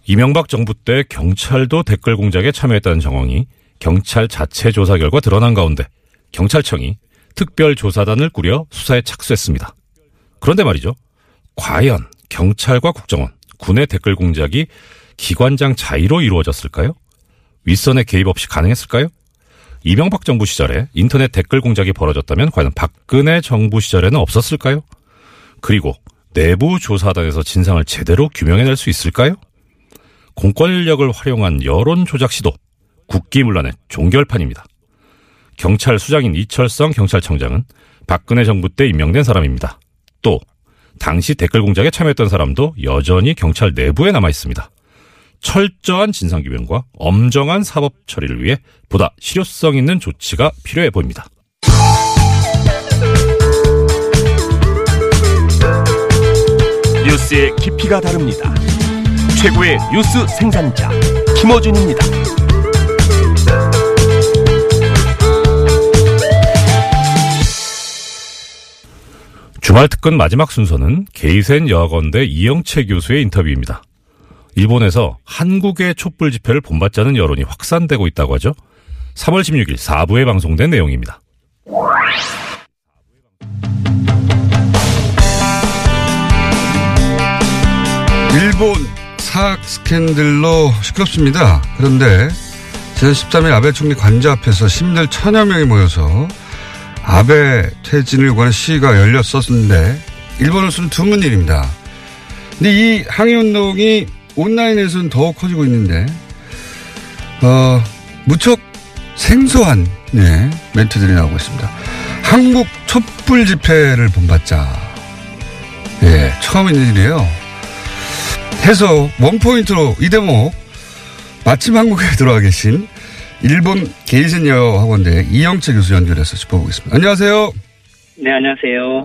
이명박 정부 때 경찰도 댓글 공작에 참여했다는 정황이 경찰 자체 조사 결과 드러난 가운데 경찰청이 특별조사단을 꾸려 수사에 착수했습니다. 그런데 말이죠. 과연 경찰과 국정원, 군의 댓글 공작이 기관장 자의로 이루어졌을까요? 윗선의 개입 없이 가능했을까요? 이명박 정부 시절에 인터넷 댓글 공작이 벌어졌다면 과연 박근혜 정부 시절에는 없었을까요? 그리고 내부 조사단에서 진상을 제대로 규명해낼 수 있을까요? 공권력을 활용한 여론 조작 시도 국기문란의 종결판입니다. 경찰 수장인 이철성 경찰청장은 박근혜 정부 때 임명된 사람입니다. 또 당시 댓글 공작에 참여했던 사람도 여전히 경찰 내부에 남아 있습니다. 철저한 진상규명과 엄정한 사법 처리를 위해 보다 실효성 있는 조치가 필요해 보입니다. 뉴스의 깊이가 다릅니다. 최고의 뉴스 생산자 김어준입니다. 주말 특근 마지막 순서는 게이센 여학원대 이영채 교수의 인터뷰입니다. 일본에서 한국의 촛불 집회를 본받자는 여론이 확산되고 있다고 하죠. 3월 16일 4부에 방송된 내용입니다. 일본 사학 스캔들로 시끄럽습니다. 그런데 지난 13일 아베 총리 관저 앞에서 시민들 천여 명이 모여서 아베 퇴진을 요구하는 시위가 열렸었는데 일본으로서는 드문 일입니다. 근데 이 항의운동이 온라인에서는 더욱 커지고 있는데 어, 무척 생소한 네, 멘트들이 나오고 있습니다. 한국 촛불 집회를 본받자. 예, 처음 있는 일이에요. 해서 원포인트로 이 대목 마침 한국에 들어와 계신 일본 게이센 여학원대 이영채 교수 연결해서 짚어보겠습니다. 안녕하세요. 네, 안녕하세요.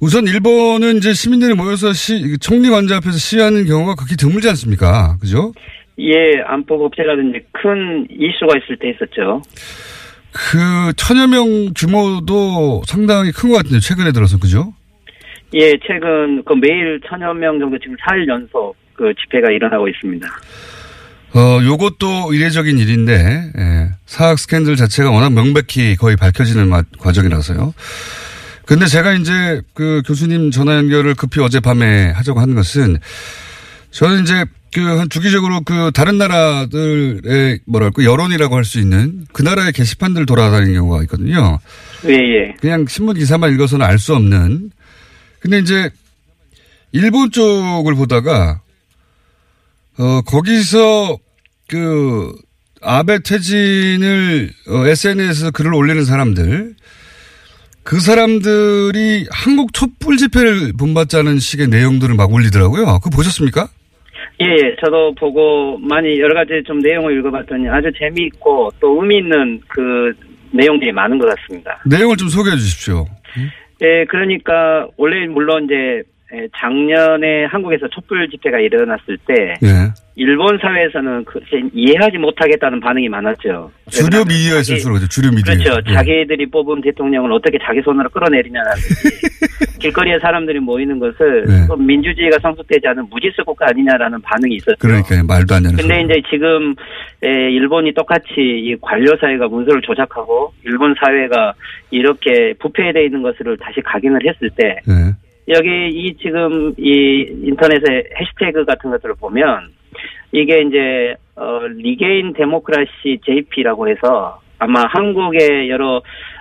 우선 일본은 이제 시민들이 모여서 시, 총리 관저 앞에서 시위하는 경우가 극히 드물지 않습니까? 그죠? 예, 안보 법제라든지 큰 이슈가 있을 때 했었죠. 그 천여 명 규모도 상당히 큰 것 같은데 최근에 들어서 그죠? 예, 최근 그 매일 천여 명 정도 지금 4일 연속 그 집회가 일어나고 있습니다. 어, 요것도 이례적인 일인데, 예, 사학 스캔들 자체가 워낙 명백히 거의 밝혀지는 마- 과정이라서요. 근데 제가 이제 그 교수님 전화 연결을 급히 어젯밤에 하자고 한 것은 저는 이제 그한 주기적으로 그 다른 나라들의 뭐랄까 여론이라고 할 수 있는 그 나라의 게시판들 돌아다니는 경우가 있거든요. 예, 예. 그냥 신문 기사만 읽어서는 알 수 없는. 근데 이제 일본 쪽을 보다가 어 거기서 그 아베 퇴진을 어, SNS에서 글을 올리는 사람들 그 사람들이 한국 촛불 집회를 본받자는 식의 내용들을 막 올리더라고요. 그거 보셨습니까? 예, 예. 저도 보고 많이 여러 가지 좀 내용을 읽어봤더니 아주 재미있고 또 의미 있는 그 내용들이 많은 것 같습니다. 내용을 좀 소개해 주십시오. 예, 그러니까 원래 물론 이제 예, 작년에 한국에서 촛불 집회가 일어났을 때 예. 일본 사회에서는 그 이해하지 못하겠다는 반응이 많았죠. 주류 미디어에서 자기- 주로 그러죠. 주류 미디어. 그렇죠. 자기들이 뽑은 대통령을 어떻게 자기 손으로 끌어내리냐는 길거리에 사람들이 모이는 것을 네. 그 민주주의가 성숙되지 않은 무질서 국가 아니냐라는 반응이 있었죠. 그러니까 말도 안 되는. 근데 소리. 이제 지금 에, 일본이 똑같이 이 관료 사회가 문서를 조작하고 일본 사회가 이렇게 부패돼 있는 것을 다시 각인을 했을 때 예. 여기 이 지금 이 인터넷의 해시태그 같은 것들을 보면 이게 이제 어 리게인 데모크라시 JP라고 해서 아마 한국의 여러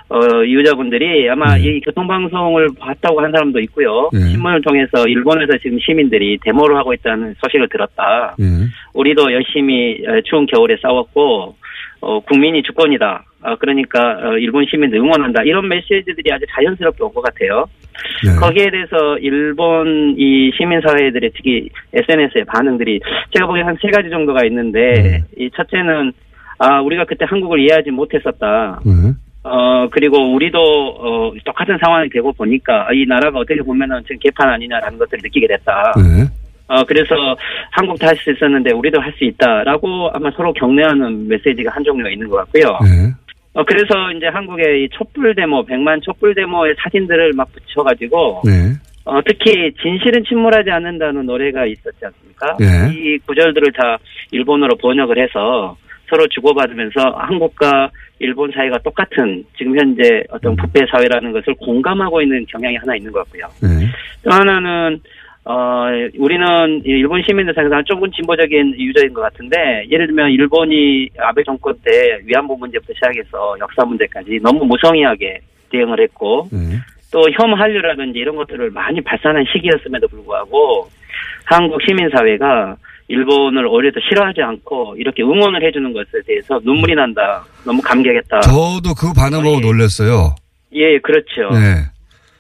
어 유저분들이 아마 네. 이 교통방송을 봤다고 한 사람도 있고요. 네. 신문을 통해서 일본에서 지금 시민들이 데모를 하고 있다는 소식을 들었다. 예. 우리도 열심히 어, 추운 겨울에 싸웠고 어, 국민이 주권이다. 어, 그러니까 어, 일본 시민들 응원한다. 이런 메시지들이 아주 자연스럽게 온 것 같아요. 네. 거기에 대해서 일본 이 시민사회들의 특히 SNS의 반응들이 제가 보기엔 한 세 가지 정도가 있는데 네. 이 첫째는 아 우리가 그때 한국을 이해하지 못했었다. 예. 어 그리고 우리도 어 똑같은 상황이 되고 보니까 이 나라가 어떻게 보면은 지금 개판 아니냐라는 것들을 느끼게 됐다. 예. 어 그래서 한국도 할 수 있었는데 우리도 할 수 있다라고 아마 서로 격려하는 메시지가 한 종류가 있는 것 같고요. 예. 어 그래서 이제 한국의 이 촛불 데모, 백만 촛불 데모의 사진들을 막 붙여가지고 네. 어, 특히 진실은 침몰하지 않는다는 노래가 있었지 않습니까? 예. 이 구절들을 다 일본어로 번역을 해서 서로 주고받으면서 한국과 일본 사이가 똑같은 지금 현재 어떤 부패 사회라는 것을 공감하고 있는 경향이 하나 있는 것 같고요. 네. 또 하나는 어 우리는 이 일본 시민들 사이에서 조금 진보적인 유저인 것 같은데 예를 들면 일본이 아베 정권 때 위안부 문제부터 시작해서 역사 문제까지 너무 무성의하게 대응을 했고 네. 또혐 한류라든지 이런 것들을 많이 발산한 시기였음에도 불구하고 한국 시민사회가 일본을 오히려 더 싫어하지 않고 이렇게 응원을 해주는 것에 대해서 눈물이 난다. 너무 감격했다. 저도 그 반응 보고 예. 놀랐어요. 예, 그렇죠. 네.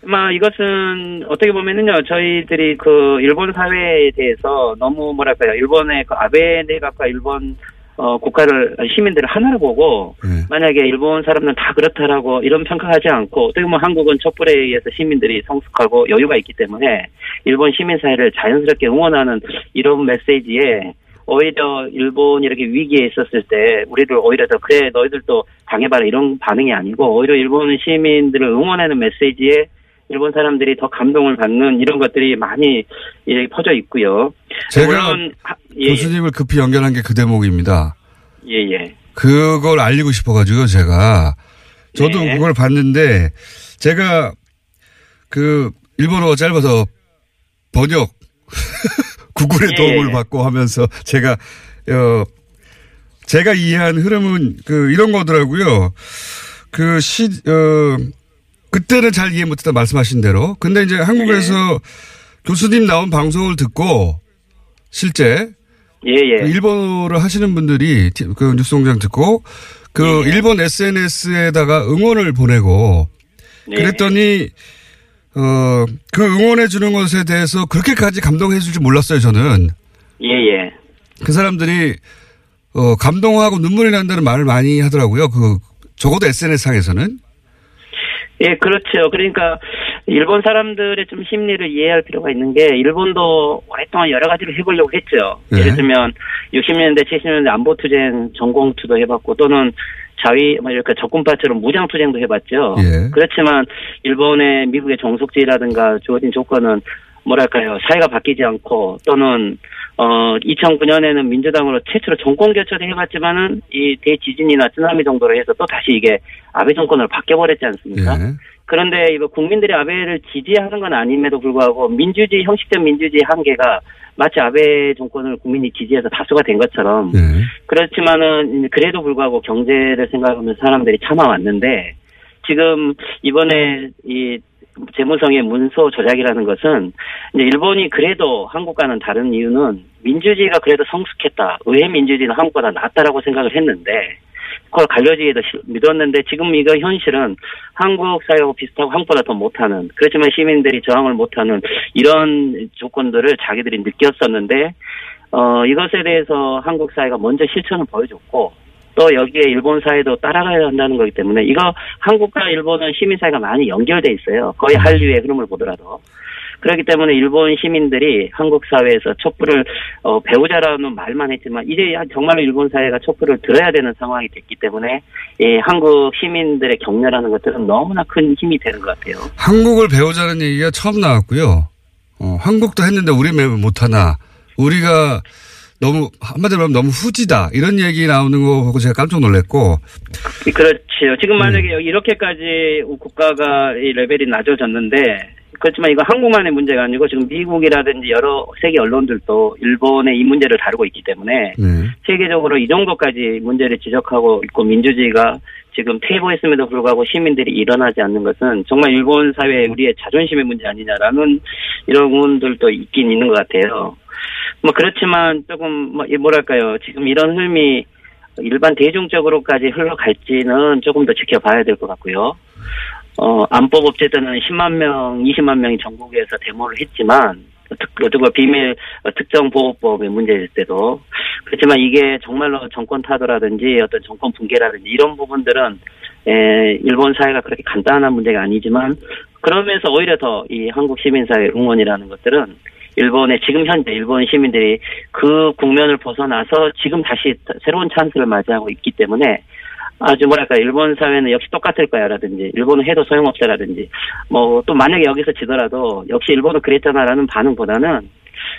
아마 이것은 어떻게 보면은요, 저희들이 그 일본 사회에 대해서 너무 뭐랄까요, 일본의 그 아베 내각과 일본 어, 국가를 시민들을 하나로 보고 네. 만약에 일본 사람들은 다 그렇다라고 이런 평가하지 않고 어떻게 보면 한국은 촛불에 의해서 시민들이 성숙하고 여유가 있기 때문에 일본 시민 사회를 자연스럽게 응원하는 이런 메시지에 오히려 일본이 이렇게 위기에 있었을 때 우리를 오히려 더 그래 너희들도 당해봐라 이런 반응이 아니고 오히려 일본 시민들을 응원하는 메시지에 일본 사람들이 더 감동을 받는 이런 것들이 많이 예, 퍼져 있고요. 제가 물론 하- 예, 교수님을 급히 연결한 게 그 대목입니다. 예, 예. 그걸 알리고 싶어가지고 제가 저도 네. 그걸 봤는데 제가 그 일본어가 짧아서 번역 구글의 예. 도움을 받고 하면서 제가 어 제가 이해한 흐름은 그 이런 거더라고요. 그 시 어 그때는 잘 이해 못했다 말씀하신 대로. 근데 이제 한국에서 교수님 나온 방송을 듣고 실제 예, 예. 그 일본어를 하시는 분들이 티- 그 뉴스공장 듣고 그 예. 일본 SNS에다가 응원을 보내고 네. 그랬더니 어 그 응원해 주는 것에 대해서 그렇게까지 감동해 줄 줄 몰랐어요 저는 예, 예. 그 사람들이 어 감동하고 눈물이 난다는 말을 많이 하더라고요 그 적어도 SNS 상에서는 예, 그렇죠. 그러니까 일본 사람들의 좀 심리를 이해할 필요가 있는 게 일본도 오랫동안 여러 가지를 해보려고 했죠. 네. 예를 들면 60년대, 70년대 안보 투쟁 전공 투도 해봤고 또는 자위 뭐 이렇게 적군파처럼 무장 투쟁도 해봤죠. 예. 그렇지만 일본의 미국의 정속지라든가 주어진 조건은 뭐랄까요 사회가 바뀌지 않고 또는 어 2009년에는 민주당으로 최초로 정권 교체도 해봤지만은 이 대지진이나 쓰나미 정도로 해서 또 다시 이게 아베 정권으로 바뀌어버렸지 않습니까? 예. 그런데 이거 국민들이 아베를 지지하는 건 아님에도 불구하고 민주주의 형식적 민주주의 한계가 마치 아베 정권을 국민이 지지해서 다수가 된 것처럼 예. 그렇지만은 그래도 불구하고 경제를 생각하면 사람들이 참아왔는데 지금 이번에 이 재무성의 문서 조작이라는 것은 이제 일본이 그래도 한국과는 다른 이유는 민주주의가 그래도 성숙했다. 의회 민주주의는 한국보다 낫다라고 생각을 했는데 그걸 갈려지기도 시- 믿었는데 지금 이거 현실은 한국 사회하고 비슷하고 한국보다 더 못하는 그렇지만 시민들이 저항을 못하는 이런 조건들을 자기들이 느꼈었는데 어 이것에 대해서 한국 사회가 먼저 실천을 보여줬고 또 여기에 일본 사회도 따라가야 한다는 거기 때문에 이거 한국과 일본은 시민 사회가 많이 연결돼 있어요. 거의 한류의 흐름을 보더라도. 그렇기 때문에 일본 시민들이 한국 사회에서 촛불을 어, 배우자라는 말만 했지만 이제 정말로 일본 사회가 촛불을 들어야 되는 상황이 됐기 때문에 예, 한국 시민들의 격려라는 것들은 너무나 큰 힘이 되는 것 같아요. 한국을 배우자는 얘기가 처음 나왔고요. 어, 한국도 했는데 우리 왜 못하나. 우리가 너무 한마디로 하면 너무 후지다. 이런 얘기 나오는 거 보고 제가 깜짝 놀랐고. 그렇죠. 지금 만약에 이렇게까지 국가가 이 레벨이 낮아졌는데 그렇지만 이거 한국만의 문제가 아니고 지금 미국이라든지 여러 세계 언론들도 일본의 이 문제를 다루고 있기 때문에 네. 세계적으로 이 정도까지 문제를 지적하고 있고 민주주의가 지금 퇴보했음에도 불구하고 시민들이 일어나지 않는 것은 정말 일본 사회의 우리의 자존심의 문제 아니냐라는 이런 의문들도 있긴 있는 것 같아요. 뭐 그렇지만 조금 뭐이 뭐랄까요 지금 이런 흐름이 일반 대중적으로까지 흘러갈지는 조금 더 지켜봐야 될 것 같고요. 어, 안법 업체들은 10만 명, 20만 명이 전국에서 데모를 했지만, 특, 비밀 어, 특정 보호법의 문제일 때도. 그렇지만 이게 정말로 정권 타도라든지 어떤 정권 붕괴라든지 이런 부분들은, 에, 일본 사회가 그렇게 간단한 문제가 아니지만, 그러면서 오히려 더 이 한국 시민사회 응원이라는 것들은 일본의 지금 현재 일본 시민들이 그 국면을 벗어나서 지금 다시 새로운 찬스를 맞이하고 있기 때문에 아주 뭐랄까 일본 사회는 역시 똑같을 거야라든지 일본은 해도 소용없다라든지 뭐 또 만약에 여기서 지더라도 역시 일본은 그랬잖아라는 반응보다는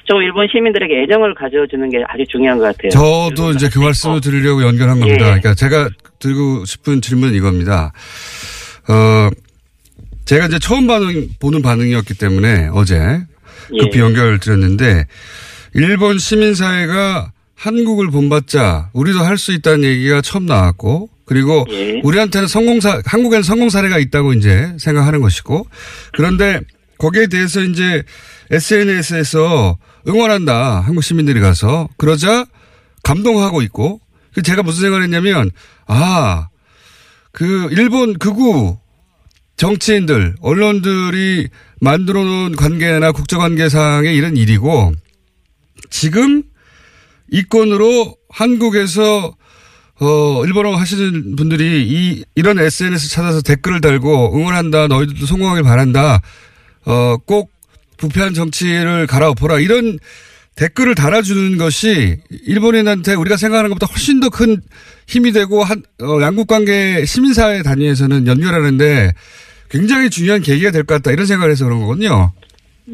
좀 일본 시민들에게 애정을 가져주는 게 아주 중요한 것 같아요. 저도 이제 그 말씀을 드리려고 연결한 겁니다. 예. 그러니까 제가 드리고 싶은 질문은 이겁니다. 어, 제가 이제 처음 반응, 보는 반응이었기 때문에 어제 급히 예. 연결 드렸는데 일본 시민사회가 한국을 본받자 우리도 할 수 있다는 얘기가 처음 나왔고 그리고 예. 우리한테는 성공사, 한국에는 성공 사례가 있다고 이제 생각하는 것이고 그런데 거기에 대해서 이제 SNS에서 응원한다. 한국 시민들이 가서. 그러자 감동하고 있고. 그 제가 무슨 생각을 했냐면, 아, 그 일본 극우 정치인들, 언론들이 만들어 놓은 관계나 국제관계상의 이런 일이고, 지금 이권으로 한국에서 어, 일본어 하시는 분들이 이, 이런 SNS 찾아서 댓글을 달고 응원한다, 너희들도 성공하길 바란다, 어, 꼭 부패한 정치를 갈아엎어라, 이런 댓글을 달아주는 것이 일본인한테 우리가 생각하는 것보다 훨씬 더 큰 힘이 되고 한, 어, 양국 관계 시민사회 단위에서는 연결하는데 굉장히 중요한 계기가 될 것 같다, 이런 생각을 해서 그런 거거든요.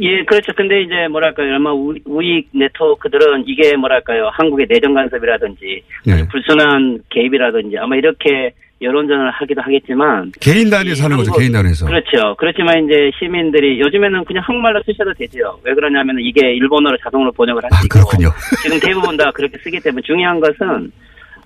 예, 그렇죠. 근데 이제 뭐랄까요. 아마 우- 우익 네트워크들은 이게 뭐랄까요. 한국의 내정 간섭이라든지 예. 불순한 개입이라든지 아마 이렇게 여론전을 하기도 하겠지만 개인 단위에서 하는 거죠, 개인 단위에서. 그렇죠. 그렇지만 이제 시민들이 요즘에는 그냥 한국말로 쓰셔도 되죠. 왜 그러냐면 이게 일본어로 자동으로 번역을 할수 아, 그렇군요. 지금 대부분 다 그렇게 쓰기 때문에 중요한 것은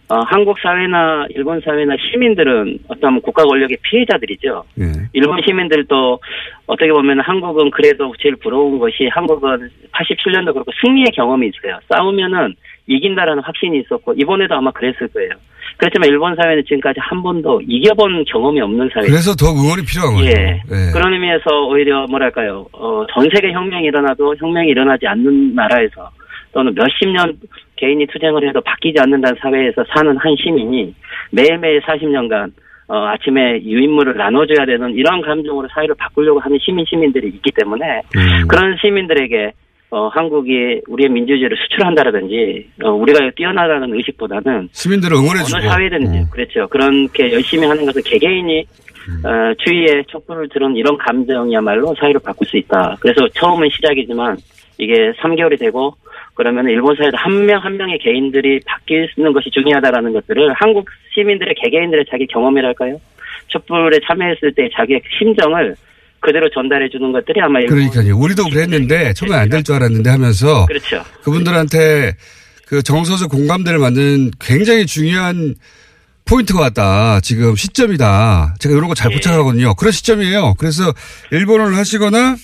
어, 한국 사회나 일본 사회나 시민들은 어떤 국가 권력의 피해자들이죠. 예. 일본 시민들도 어떻게 보면 한국은 그래도 제일 부러운 것이 한국은 87년도 그렇고 승리의 경험이 있어요. 싸우면은 이긴다라는 확신이 있었고 이번에도 아마 그랬을 거예요. 그렇지만 일본 사회는 지금까지 한 번도 이겨본 경험이 없는 사회. 그래서 더 응원이 필요한 거죠. 예. 예. 그런 의미에서 오히려 뭐랄까요, 어, 전 세계 혁명이 일어나도 혁명이 일어나지 않는 나라에서 또는 몇십 년 개인이 투쟁을 해도 바뀌지 않는다는 사회에서 사는 한 시민이 매일매일 40년간 어, 아침에 유인물을 나눠줘야 되는 이러한 감정으로 사회를 바꾸려고 하는 시민 시민들이 있기 때문에 음. 그런 시민들에게 어, 한국이 우리의 민주주의를 수출한다라든지 어, 우리가 뛰어나가는 의식보다는 시민들을 응원해주고. 어느 사회든지 음. 그렇죠. 그렇게 열심히 하는 것은 개개인이 어, 주위에 촛불을 들은 이런 감정이야말로 사회를 바꿀 수 있다. 그래서 처음은 시작이지만 이게 3개월이 되고 그러면 일본 사회도 한명 한 명의 개인들이 바뀌는 것이 중요하다라는 것들을 한국 시민들의 개개인들의 자기 경험이랄까요? 촛불에 참여했을 때 자기의 심정을 그대로 전달해 주는 것들이 아마 그러니까요. 우리도 그랬는데 처음에 안 될 줄 알았는데 하면서 그렇죠. 그분들한테 그 정서적 공감대를 만드는 굉장히 중요한 포인트가 왔다. 지금 시점이다. 제가 이런 거잘 예. 포착하거든요. 그런 시점이에요. 그래서 일본어를 하시거나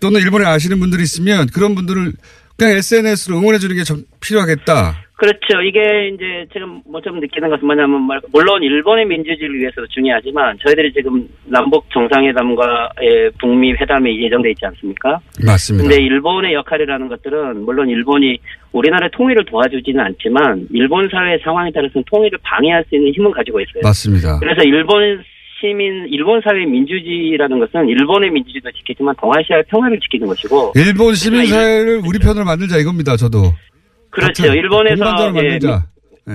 또는 일본에 아시는 분들이 있으면 그런 분들을 그냥 SNS로 응원해 주는 게 좀 필요하겠다. 그렇죠. 이게 이제 지금 뭐 좀 느끼는 것은 뭐냐면 말- 물론 일본의 민주주의를 위해서도 중요하지만 저희들이 지금 남북 정상회담과의 북미 회담이 예정돼 있지 않습니까? 맞습니다. 근데 일본의 역할이라는 것들은 물론 일본이 우리나라의 통일을 도와주지는 않지만 일본 사회의 상황에 따라서는 통일을 방해할 수 있는 힘은 가지고 있어요. 맞습니다. 그래서 일본 시민, 일본 사회의 민주주의라는 것은 일본의 민주주의도 지키지만 동아시아의 평화를 지키는 것이고 일본 시민 사회를 우리 편으로 만들자 이겁니다. 저도. 그렇죠. 일본에서 예, 만들자.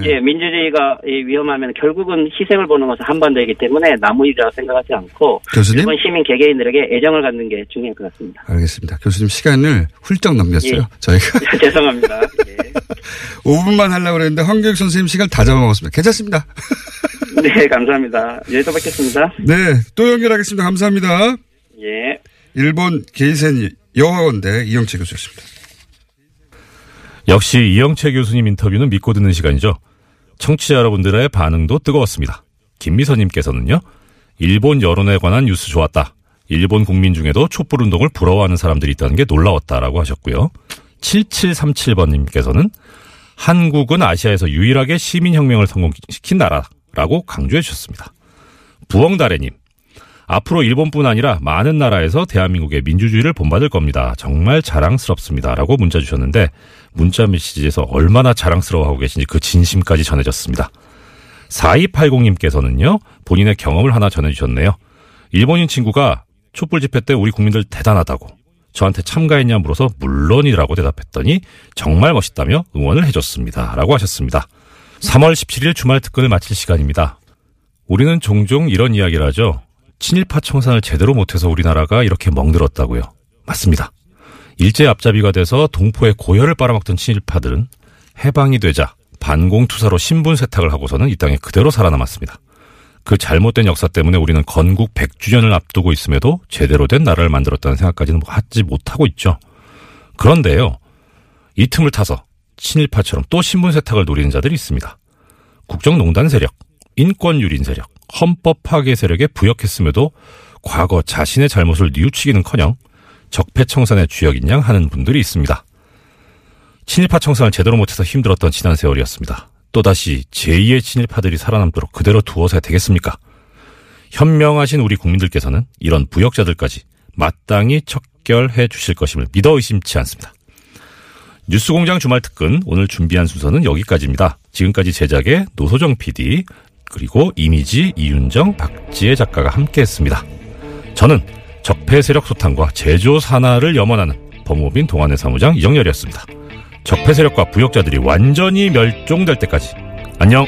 예. 예, 민주주의가 이 위험하면 결국은 희생을 보는 것은 한반도이기 때문에 남의 일이라고 생각하지 않고 교수님? 일본 시민 개개인들에게 애정을 갖는 게 중요할 것 같습니다. 알겠습니다. 교수님 시간을 훌쩍 넘겼어요. 예. 저희가 죄송합니다. 예. 5분만 하려고 그랬는데 황교익 선생님 시간 다 잡아먹었습니다. 괜찮습니다. 네, 감사합니다. 여기서 뵙겠습니다. 네, 또 연결하겠습니다. 감사합니다. 예. 일본 게이센 여학원대 이영채 교수였습니다. 역시 이영채 교수님 인터뷰는 믿고 듣는 시간이죠. 청취자 여러분들의 반응도 뜨거웠습니다. 김미선님께서는요, 일본 여론에 관한 뉴스 좋았다. 일본 국민 중에도 촛불 운동을 부러워하는 사람들이 있다는 게 놀라웠다라고 하셨고요. 7737번님께서는 한국은 아시아에서 유일하게 시민혁명을 성공시킨 나라라고 강조해 주셨습니다. 부엉다래님, 앞으로 일본뿐 아니라 많은 나라에서 대한민국의 민주주의를 본받을 겁니다. 정말 자랑스럽습니다. 라고 문자 주셨는데 문자 메시지에서 얼마나 자랑스러워하고 계신지 그 진심까지 전해졌습니다. 4280님께서는요, 본인의 경험을 하나 전해주셨네요. 일본인 친구가 촛불 집회 때 우리 국민들 대단하다고 저한테 참가했냐 물어서 물론이라고 대답했더니 정말 멋있다며 응원을 해줬습니다. 라고 하셨습니다. 3월 17일 주말 특근을 마칠 시간입니다. 우리는 종종 이런 이야기를 하죠. 친일파 청산을 제대로 못해서 우리나라가 이렇게 멍들었다고요. 맞습니다. 일제 앞잡이가 돼서 동포의 고열을 빨아먹던 친일파들은 해방이 되자 반공투사로 신분 세탁을 하고서는 이 땅에 그대로 살아남았습니다. 그 잘못된 역사 때문에 우리는 건국 100주년을 앞두고 있음에도 제대로 된 나라를 만들었다는 생각까지는 뭐 하지 못하고 있죠. 그런데요, 이 틈을 타서 친일파처럼 또 신분 세탁을 노리는 자들이 있습니다. 국정농단 세력, 인권유린 세력, 헌법 파괴 세력에 부역했음에도 과거 자신의 잘못을 뉘우치기는커녕 적폐청산의 주역인 양 하는 분들이 있습니다. 친일파 청산을 제대로 못해서 힘들었던 지난 세월이었습니다. 또다시 제2의 친일파들이 살아남도록 그대로 두어서야 되겠습니까? 현명하신 우리 국민들께서는 이런 부역자들까지 마땅히 척결해 주실 것임을 믿어 의심치 않습니다. 뉴스공장 주말 특근 오늘 준비한 순서는 여기까지입니다. 지금까지 제작의 노소정 PD 그리고 이미지 이윤정 박지혜 작가가 함께했습니다. 저는 적폐 세력 소탕과 제조 산하를 염원하는 법무빈 동안의 사무장 이정열이었습니다. 적폐 세력과 부역자들이 완전히 멸종될 때까지 안녕.